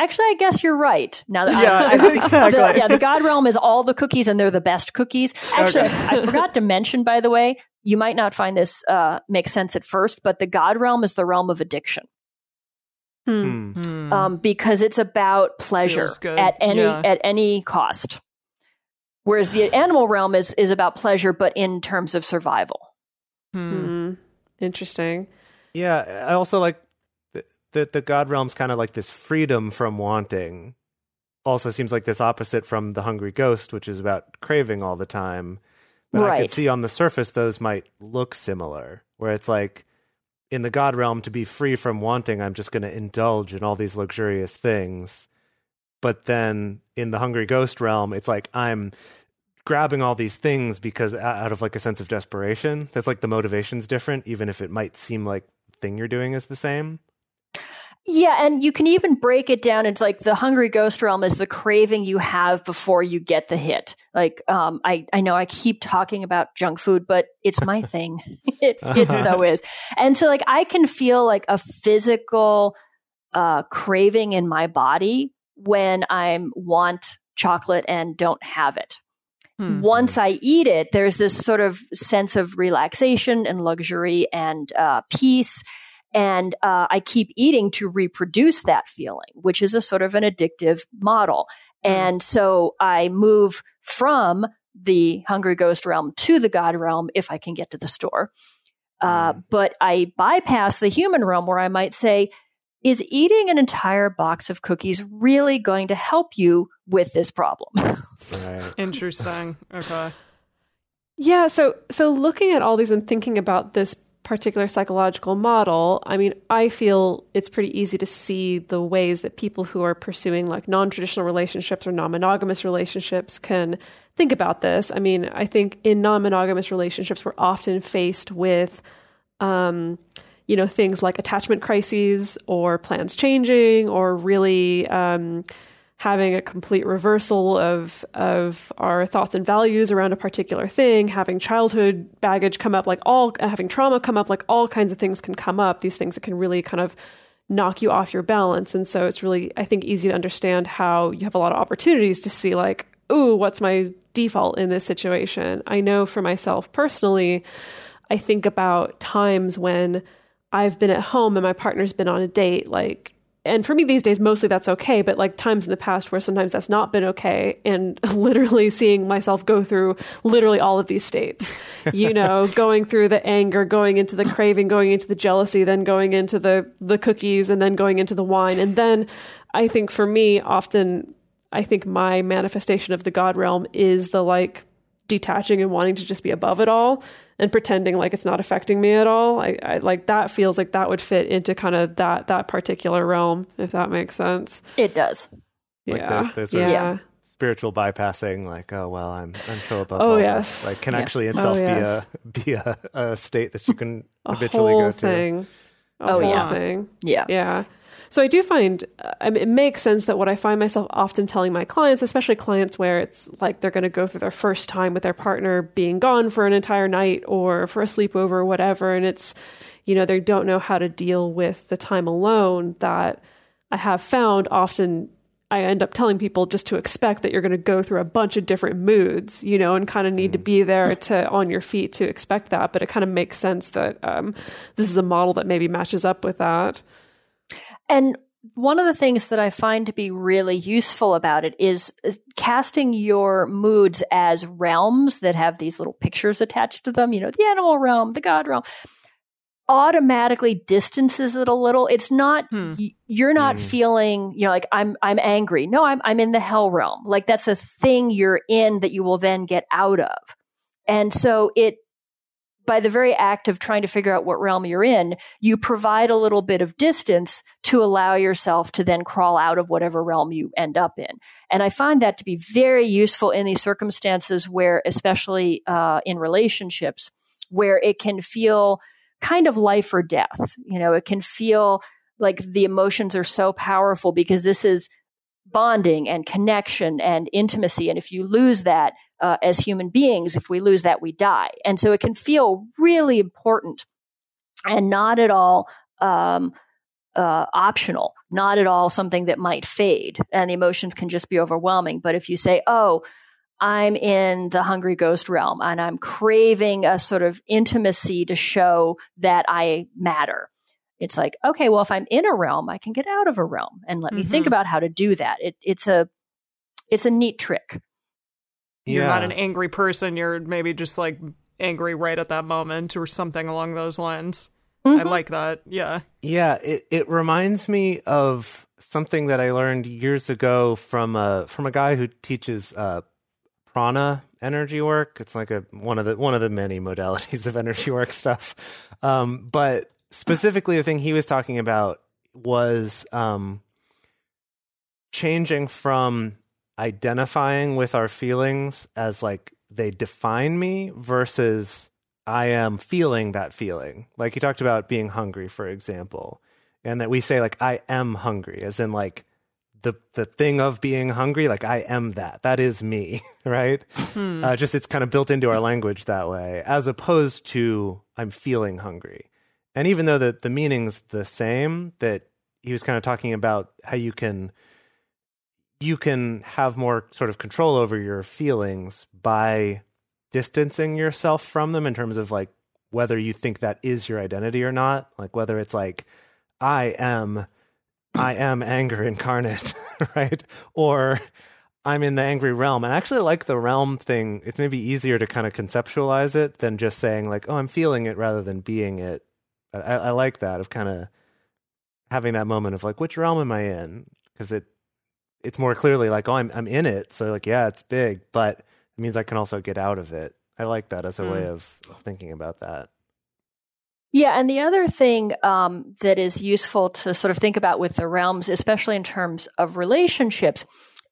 Actually, I guess you're right. Now that Yeah, I, I, exactly. the, yeah, the God realm is all the cookies, and they're the best cookies. Actually, Okay. I, I forgot to mention, by the way, you might not find this uh, make sense at first, but the God realm is the realm of addiction. Hmm. Hmm. Hmm. um, because it's about pleasure at any Yeah. at any cost. Whereas the animal realm is is about pleasure, but in terms of survival. Hmm. Hmm. Interesting. Yeah, I also like that the, the God realm's kind of like this freedom from wanting. Also seems like this opposite from the hungry ghost, which is about craving all the time. But I could see on the surface those might look similar, where it's like in the God realm to be free from wanting, I'm just going to indulge in all these luxurious things. But then in the hungry ghost realm, it's like I'm grabbing all these things because out of like a sense of desperation. That's like the motivation's different, even if it might seem like the thing you're doing is the same. Yeah, and you can even break it down. into like the hungry ghost realm is the craving you have before you get the hit. Like, um, I, I know I keep talking about junk food, but it's my thing. it, it so is. And so, like, I can feel like a physical uh, craving in my body when I want chocolate and don't have it. Hmm. Once I eat it, there's this sort of sense of relaxation and luxury and uh, peace. And uh, I keep eating to reproduce that feeling, which is a sort of an addictive model. And so I move from the hungry ghost realm to the god realm if I can get to the store. Uh, but I bypass the human realm where I might say, is eating an entire box of cookies really going to help you with this problem? Right. Interesting. Okay. Yeah, so so looking at all these and thinking about this particular psychological model, I mean, I feel it's pretty easy to see the ways that people who are pursuing like non-traditional relationships or non-monogamous relationships can think about this. I mean, I think in non-monogamous relationships we're often faced with um you know things like attachment crises or plans changing or really um having a complete reversal of of our thoughts and values around a particular thing, having childhood baggage come up, like all having trauma come up, like all kinds of things can come up. These things that can really kind of knock you off your balance, and so it's really I think easy to understand how you have a lot of opportunities to see like, ooh, what's my default in this situation? I know for myself personally, I think about times when I've been at home and my partner's been on a date, like and for me these days mostly that's okay but like times in the past where sometimes that's not been okay and literally seeing myself go through literally all of these states you know going through the anger going into the craving going into the jealousy then going into the the cookies and then going into the wine. And then i think for me often i think my manifestation of the god realm is the like detaching and wanting to just be above it all and pretending like it's not affecting me at all. I, I like that feels like that would fit into kind of that that particular realm, if that makes sense. it does. Like yeah, the- the sort of- yeah. Spiritual bypassing, like, oh well, I'm I'm so above Oh, all yes. this. Like, can Yeah. actually Oh, itself yes. be a be a, a state that you can A habitually whole go to. thing. A Oh, whole yeah. thing. Yeah. Yeah. So I do find uh, I mean, it makes sense that what I find myself often telling my clients, especially clients where it's like they're going to go through their first time with their partner being gone for an entire night or for a sleepover or whatever, and it's you know they don't know how to deal with the time alone. That I have found often. I end up telling people just to expect that you're going to go through a bunch of different moods, you know, and kind of need to be there to on your feet to expect that. But it kind of makes sense that um, this is a model that maybe matches up with that. And one of the things that I find to be really useful about it is casting your moods as realms that have these little pictures attached to them, you know, the animal realm, the god realm automatically distances it a little. It's not hmm. you're not mm. feeling, you know, like I'm I'm angry. No, I'm I'm in the hell realm. Like that's a thing you're in that you will then get out of. And so it by the very act of trying to figure out what realm you're in, you provide a little bit of distance to allow yourself to then crawl out of whatever realm you end up in. And I find that to be very useful in these circumstances where, especially uh, in relationships, where it can feel kind of life or death. You know, it can feel like the emotions are so powerful because this is bonding and connection and intimacy. And if you lose that uh, as human beings, if we lose that, we die. And so it can feel really important and not at all um, uh, optional, not at all something that might fade. And the emotions can just be overwhelming. But if you say, oh, I'm in the hungry ghost realm and I'm craving a sort of intimacy to show that I matter. It's like, okay, well, if I'm in a realm, I can get out of a realm and let mm-hmm. me think mm-hmm. about how to do that. It, it's a, it's a neat trick. You're not an angry person. You're maybe just like angry right at that moment or something along those lines. Mm-hmm. I like that. Yeah. Yeah. It, it reminds me of something that I learned years ago from a, from a guy who teaches, uh, prana energy work. It's like a one of the one of the many modalities of energy work stuff. Um, but specifically, the thing he was talking about was um, changing from identifying with our feelings as like they define me versus I am feeling that feeling. Like he talked about being hungry, for example, and that we say like I am hungry, as in like the the thing of being hungry like i am that that is me right hmm. uh, just it's kind of built into our language that way as opposed to i'm feeling hungry and even though the the meaning's the same that he was kind of talking about how you can you can have more sort of control over your feelings by distancing yourself from them in terms of like whether you think that is your identity or not like whether it's like i am I am anger incarnate, right? Or I'm in the angry realm. And I actually like the realm thing. It's maybe easier to kind of conceptualize it than just saying like, oh, I'm feeling it rather than being it. I, I like that of kind of having that moment of like, which realm am I in? Because it it's more clearly like, oh, I'm I'm in it. So like, yeah, it's big, but it means I can also get out of it. I like that as a mm. way of thinking about that. Yeah, and the other thing um, that is useful to sort of think about with the realms, especially in terms of relationships,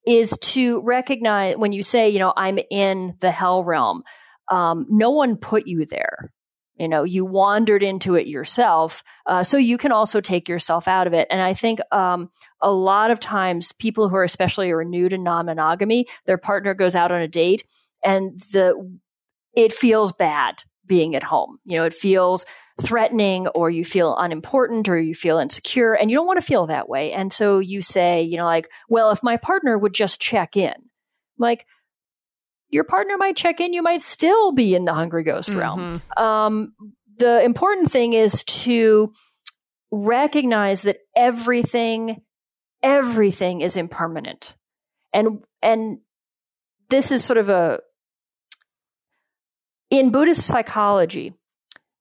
is to recognize when you say, you know, I'm in the hell realm, um, no one put you there. You know, you wandered into it yourself. Uh, so you can also take yourself out of it. And I think um, a lot of times people who are especially new to non monogamy, their partner goes out on a date and the it feels bad being at home. You know, it feels threatening or you feel unimportant or you feel insecure and you don't want to feel that way. And so you say, you know, like, well, if my partner would just check in, like, your partner might check in, you might still be in the hungry ghost mm-hmm. realm. Um, the important thing is to recognize that everything, everything is impermanent. And, and this is sort of a, in Buddhist psychology,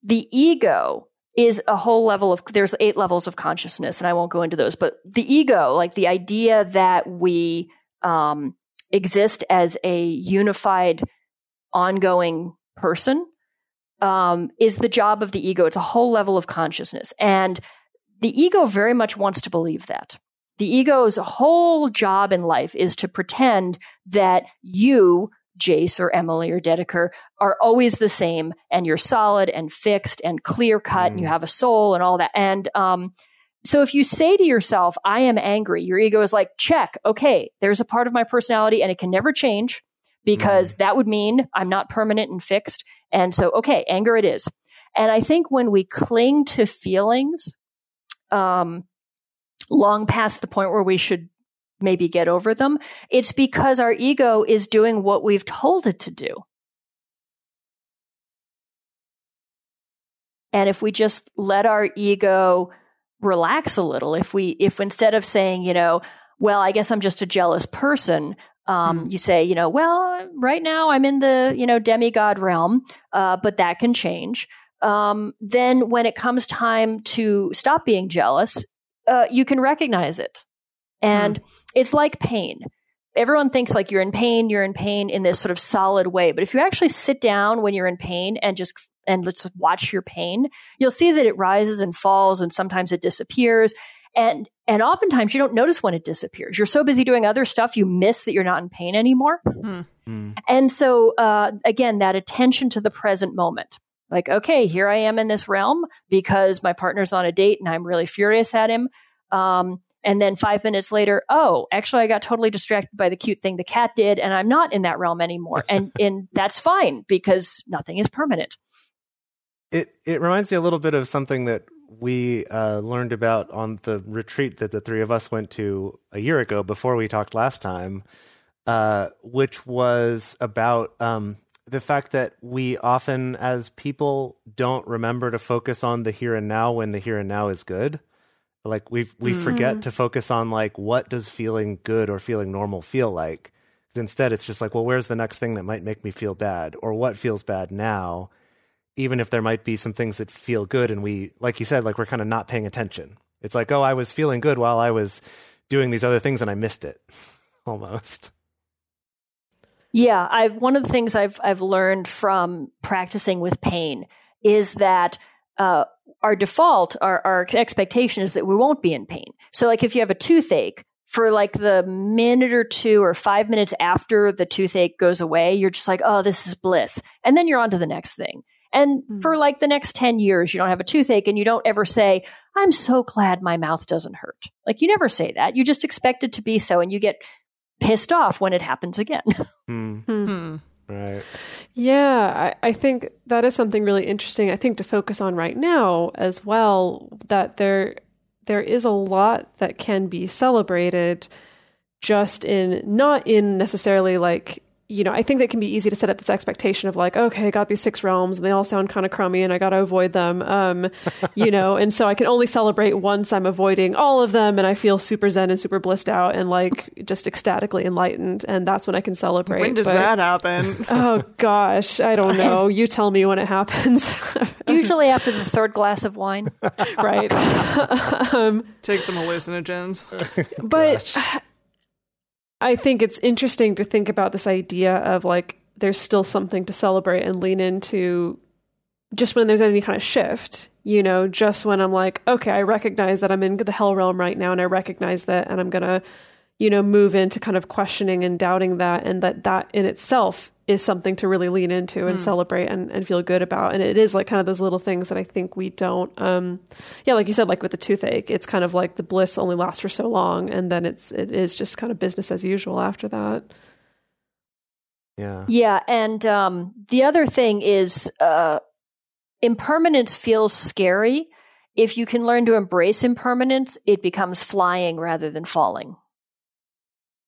the ego is a whole level of there's eight levels of consciousness and i won't go into those but the ego like the idea that we um, exist as a unified ongoing person um, is the job of the ego it's a whole level of consciousness and the ego very much wants to believe that the ego's whole job in life is to pretend that you Jase or Emily or Dedeker are always the same and you're solid and fixed and clear cut mm. and you mm. have a soul and all that. And um, so if you say to yourself, I am angry, your ego is like, check, okay, there's a part of my personality and it can never change because mm. that would mean I'm not permanent and fixed. And so, okay, anger it is. And I think when we cling to feelings, um, long past the point where we should maybe get over them. It's because our ego is doing what we've told it to do. And if we just let our ego relax a little if we if instead of saying you know well i guess i'm just a jealous person um, mm. you say you know well right now i'm in the you know demigod realm uh, but that can change um, then when it comes time to stop being jealous uh, you can recognize it and mm. it's like pain everyone thinks like you're in pain you're in pain in this sort of solid way but if you actually sit down when you're in pain and just and let's watch your pain, you'll see that it rises and falls and sometimes it disappears. And and oftentimes you don't notice when it disappears. You're so busy doing other stuff, you miss that you're not in pain anymore. Mm-hmm. And so uh, again, that attention to the present moment. Like, okay, here I am in this realm because my partner's on a date and I'm really furious at him. Um, and then five minutes later, oh, actually, I got totally distracted by the cute thing the cat did, and I'm not in that realm anymore. and and that's fine because nothing is permanent. It it reminds me a little bit of something that we uh, learned about on the retreat that the three of us went to a year ago before we talked last time, uh, which was about um, the fact that we often, as people, don't remember to focus on the here and now when the here and now is good. Like we we mm-hmm. forget to focus on like what does feeling good or feeling normal feel like. Instead, it's just like, well, where's the next thing that might make me feel bad, or what feels bad now? Even if there might be some things that feel good and we like you said like we're kind of not paying attention it's like oh i was feeling good while i was doing these other things and i missed it almost yeah i one of the things i've i've learned from practicing with pain is that uh, our default our, our expectation is that we won't be in pain so like if you have a toothache for like the minute or two or five minutes after the toothache goes away, you're just like, oh, this is bliss. And then you're on to the next thing. And mm. for like the next 10 years, you don't have a toothache and you don't ever say, I'm so glad my mouth doesn't hurt. Like you never say that. You just expect it to be so and you get pissed off when it happens again. mm. Right. Yeah, I, I think that is something really interesting. I think to focus on right now as well, that there there is a lot that can be celebrated just in not in necessarily like you know, I think that can be easy to set up this expectation of like, okay, I got these six realms and they all sound kind of crummy and I got to avoid them. Um, you know, and so I can only celebrate once I'm avoiding all of them and I feel super zen and super blissed out and like just ecstatically enlightened. And that's when I can celebrate. When does but, that happen? oh gosh, I don't know. You tell me when it happens. Usually after the third glass of wine. right. um, Take some hallucinogens. but I think it's interesting to think about this idea of like there's still something to celebrate and lean into just when there's any kind of shift, you know, just when I'm like, okay, I recognize that I'm in the hell realm right now and I recognize that and I'm going to, you know, move into kind of questioning and doubting that and that that in itself is something to really lean into and mm. celebrate and, and feel good about. And it is like kind of those little things that I think we don't, um, yeah, like you said, like with the toothache, it's kind of like the bliss only lasts for so long. And then it's, it is just kind of business as usual after that. Yeah. Yeah. And, um, the other thing is, uh, impermanence feels scary. If you can learn to embrace impermanence, it becomes flying rather than falling.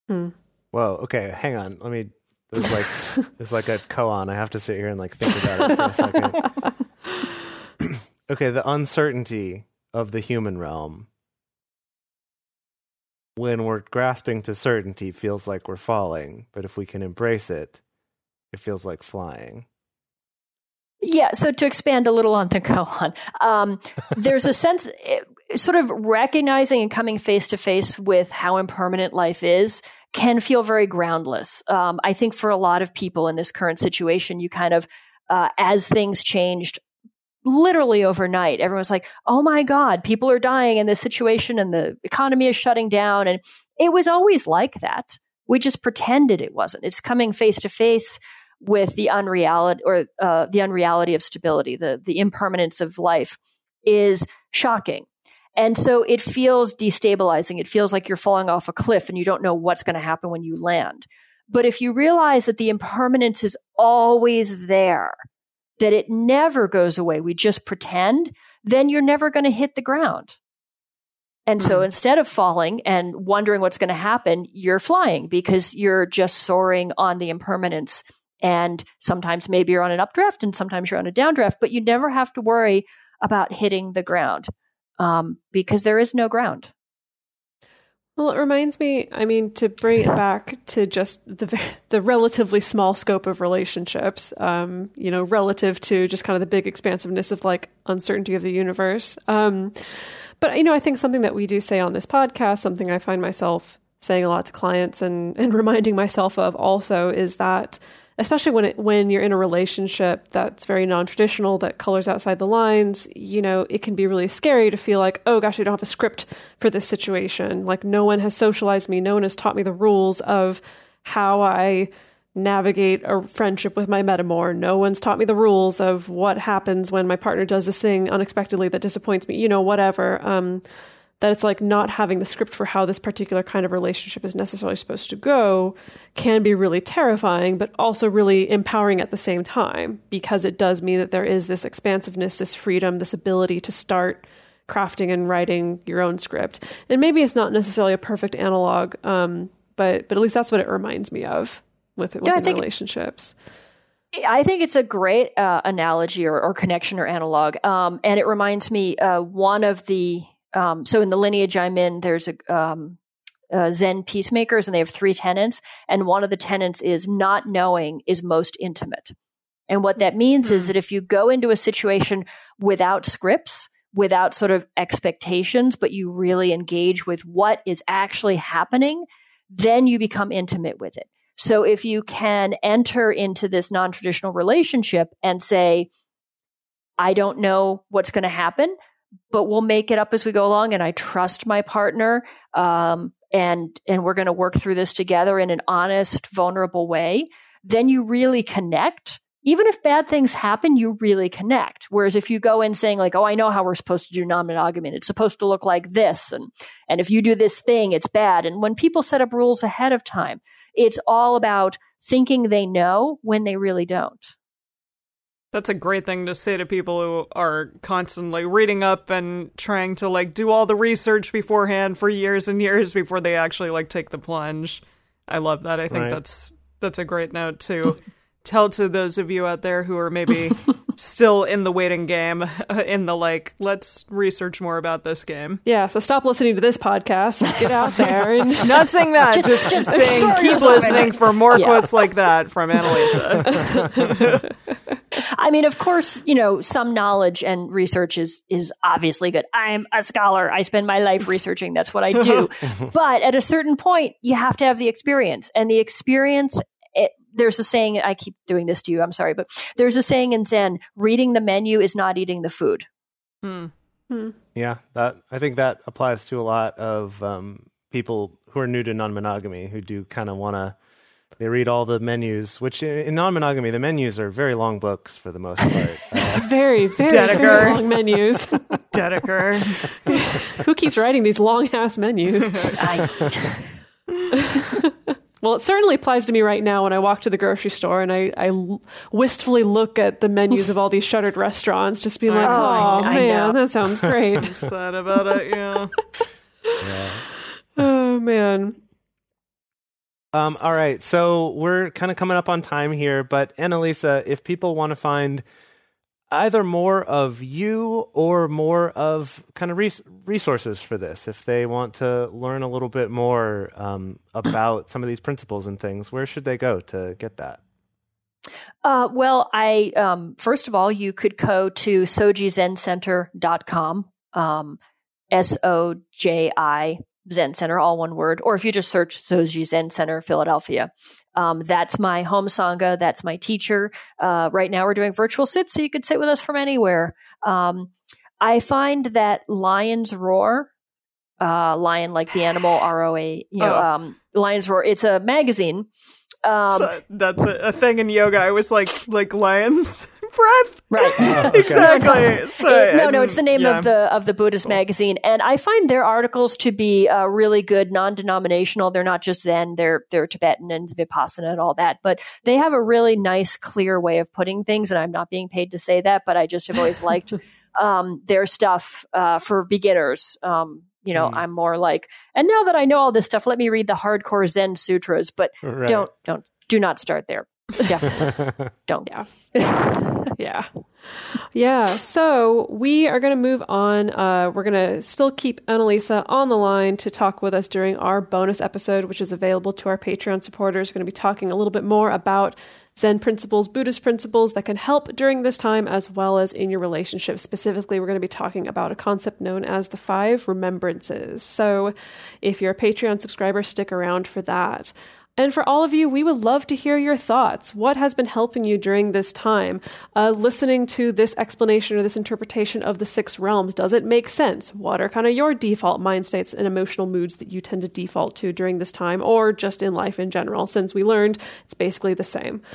Hmm. Whoa. Okay. Hang on. Let me there's like there's like a koan. I have to sit here and like think about it for a second. okay, the uncertainty of the human realm. When we're grasping to certainty feels like we're falling, but if we can embrace it, it feels like flying. Yeah, so to expand a little on the koan, um, there's a sense, eh, sort of recognizing and coming face to face with how impermanent life is can feel very groundless. Um, I think for a lot of people in this current situation, you kind of, uh, as things changed literally overnight, everyone's like, oh my God, people are dying in this situation and the economy is shutting down. And it was always like that. We just pretended it wasn't. It's coming face to face with the unreality or uh, the unreality of stability, the, the impermanence of life is shocking. And so it feels destabilizing. It feels like you're falling off a cliff and you don't know what's going to happen when you land. But if you realize that the impermanence is always there, that it never goes away, we just pretend, then you're never going to hit the ground. And so mm-hmm. instead of falling and wondering what's going to happen, you're flying because you're just soaring on the impermanence. And sometimes maybe you're on an updraft and sometimes you're on a downdraft, but you never have to worry about hitting the ground. Um, because there is no ground. Well, it reminds me, I mean, to bring it back to just the the relatively small scope of relationships, um, you know, relative to just kind of the big expansiveness of like uncertainty of the universe. Um, but you know, I think something that we do say on this podcast, something I find myself saying a lot to clients and and reminding myself of also is that especially when it, when you're in a relationship that's very non-traditional that colors outside the lines you know it can be really scary to feel like oh gosh i don't have a script for this situation. Like no one has socialized me. No one has taught me the rules of how i navigate a friendship with my metamor. No one's taught me the rules of what happens when my partner does this thing unexpectedly that disappoints me you know whatever. Um, that it's like not having the script for how this particular kind of relationship is necessarily supposed to go can be really terrifying, but also really empowering at the same time because it does mean that there is this expansiveness, this freedom, this ability to start crafting and writing your own script. And maybe it's not necessarily a perfect analog, um, but but at least that's what it reminds me of with with yeah, relationships. I think it's a great uh, analogy or, or, connection or analog, um, and it reminds me uh, one of the um, so in the lineage I'm in, there's a, um, uh, Zen peacemakers, and they have three tenets. And one of the tenets is not knowing is most intimate. And what that means mm-hmm. is hmm. that if you go into a situation without scripts, without sort of expectations, but you really engage with what is actually happening, then you become intimate with it. So if you can enter into this non traditional relationship and say, I don't know what's going to happen, but we'll make it up as we go along. And I trust my partner. Um, and, and we're going to work through this together in an honest, vulnerable way. Then you really connect. Even if bad things happen, you really connect. Whereas if you go in saying like, "Oh, I know how we're supposed to do non-monogamy, it's supposed to look like this," and and if you do this thing, it's bad. And when people set up rules ahead of time, it's all about thinking they know when they really don't. That's a great thing to say to people who are constantly reading up and trying to like do all the research beforehand for years and years before they actually like take the plunge. I love that. I think right. that's that's a great note to tell to those of you out there who are maybe still in the waiting game, in the like, let's research more about this game. Yeah, so stop listening to this podcast. Get out there. And Not saying that, just, just saying keep listening for more yeah. quotes like that from Annalisa. I mean, of course, you know, some knowledge and research is is obviously good. I'm a scholar. I spend my life researching. That's what I do. but at a certain point, you have to have the experience, and the experience it, there's a saying, I keep doing this to you, I'm sorry, but there's a saying in Zen, reading the menu is not eating the food. Hmm. Hmm. Yeah, that I think that applies to a lot of um, people who are new to non-monogamy who do kind of want to they read all the menus, which in non-monogamy the menus are very long books for the most part. Uh, very, very, Dedeker. very long menus. Dedeker. Who keeps writing these long ass menus? I... Well, it certainly applies to me right now when I walk to the grocery store and I, I wistfully look at the menus of all these shuttered restaurants, just being like, oh, man, that sounds great. I'm sad about it, yeah. yeah. Oh, man. Um, all right, so we're kind of coming up on time here, but Annalisa, if people want to find either more of you or more of kind of res- resources for this. If they want to learn a little bit more um, about some of these principles and things where should they go to get that? Uh, well i um, first of all you could go to sojizencenter.com um, s-o-j-i Zen Center, all one word, or if you just search Soji Zen Center Philadelphia. Um, that's my home sangha. That's my teacher. Uh, right now, we're doing virtual sits, so you could sit with us from anywhere. Um, I find that Lions Roar, uh, lion like the animal, R O A, you know, oh. um, Lions Roar. It's a magazine. Um, so that's a, a, thing in yoga. I was like, like lions breath. Right. Oh, okay. exactly. So, it, no, no, it's the name yeah. of the of the Buddhist cool. magazine, and I find their articles to be uh, really good, non-denominational. They're not just Zen; they're they're Tibetan and Vipassana and all that. But they have a really nice, clear way of putting things. And I'm not being paid to say that, but I just have always liked um, their stuff uh, for beginners. Um, you know, mm. I'm more like, and now that I know all this stuff, let me read the hardcore Zen sutras. But right. don't don't do not start there. Definitely don't. Yeah. yeah. Yeah. So we are going to move on. Uh, we're going to still keep Annalisa on the line to talk with us during our bonus episode, which is available to our Patreon supporters. We're going to be talking a little bit more about Zen principles, Buddhist principles that can help during this time as well as in your relationship. Specifically, we're going to be talking about a concept known as the five remembrances. So if you're a Patreon subscriber, stick around for that. And for all of you, we would love to hear your thoughts. What has been helping you during this time? Uh, listening to this explanation or this interpretation of the six realms, does it make sense? What are kind of your default mind states and emotional moods that you tend to default to during this time or just in life in general? Since we learned it's basically the same.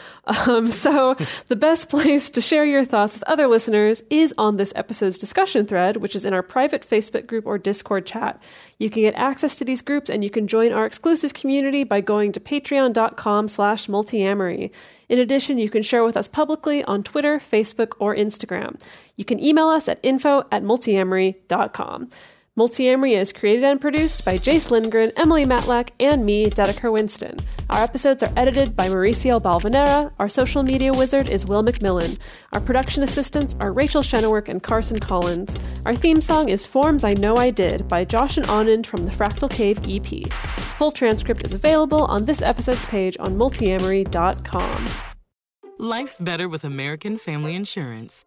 Um, so, the best place to share your thoughts with other listeners is on this episode's discussion thread, which is in our private Facebook group or Discord chat. You can get access to these groups and you can join our exclusive community by going to patreon.com slash multiamory. In addition, you can share with us publicly on Twitter, Facebook, or Instagram. You can email us at info at multiamory.com. Multiamory is created and produced by Jase Lindgren, Emily Matlack, and me, Dedeker Winston. Our episodes are edited by Mauricio Balvanera. Our social media wizard is Will McMillan. Our production assistants are Rachel Shennework and Carson Collins. Our theme song is Forms I Know I Did by Josh and Anand from the Fractal Cave EP. Full transcript is available on this episode's page on multiamory.com. Life's better with American Family Insurance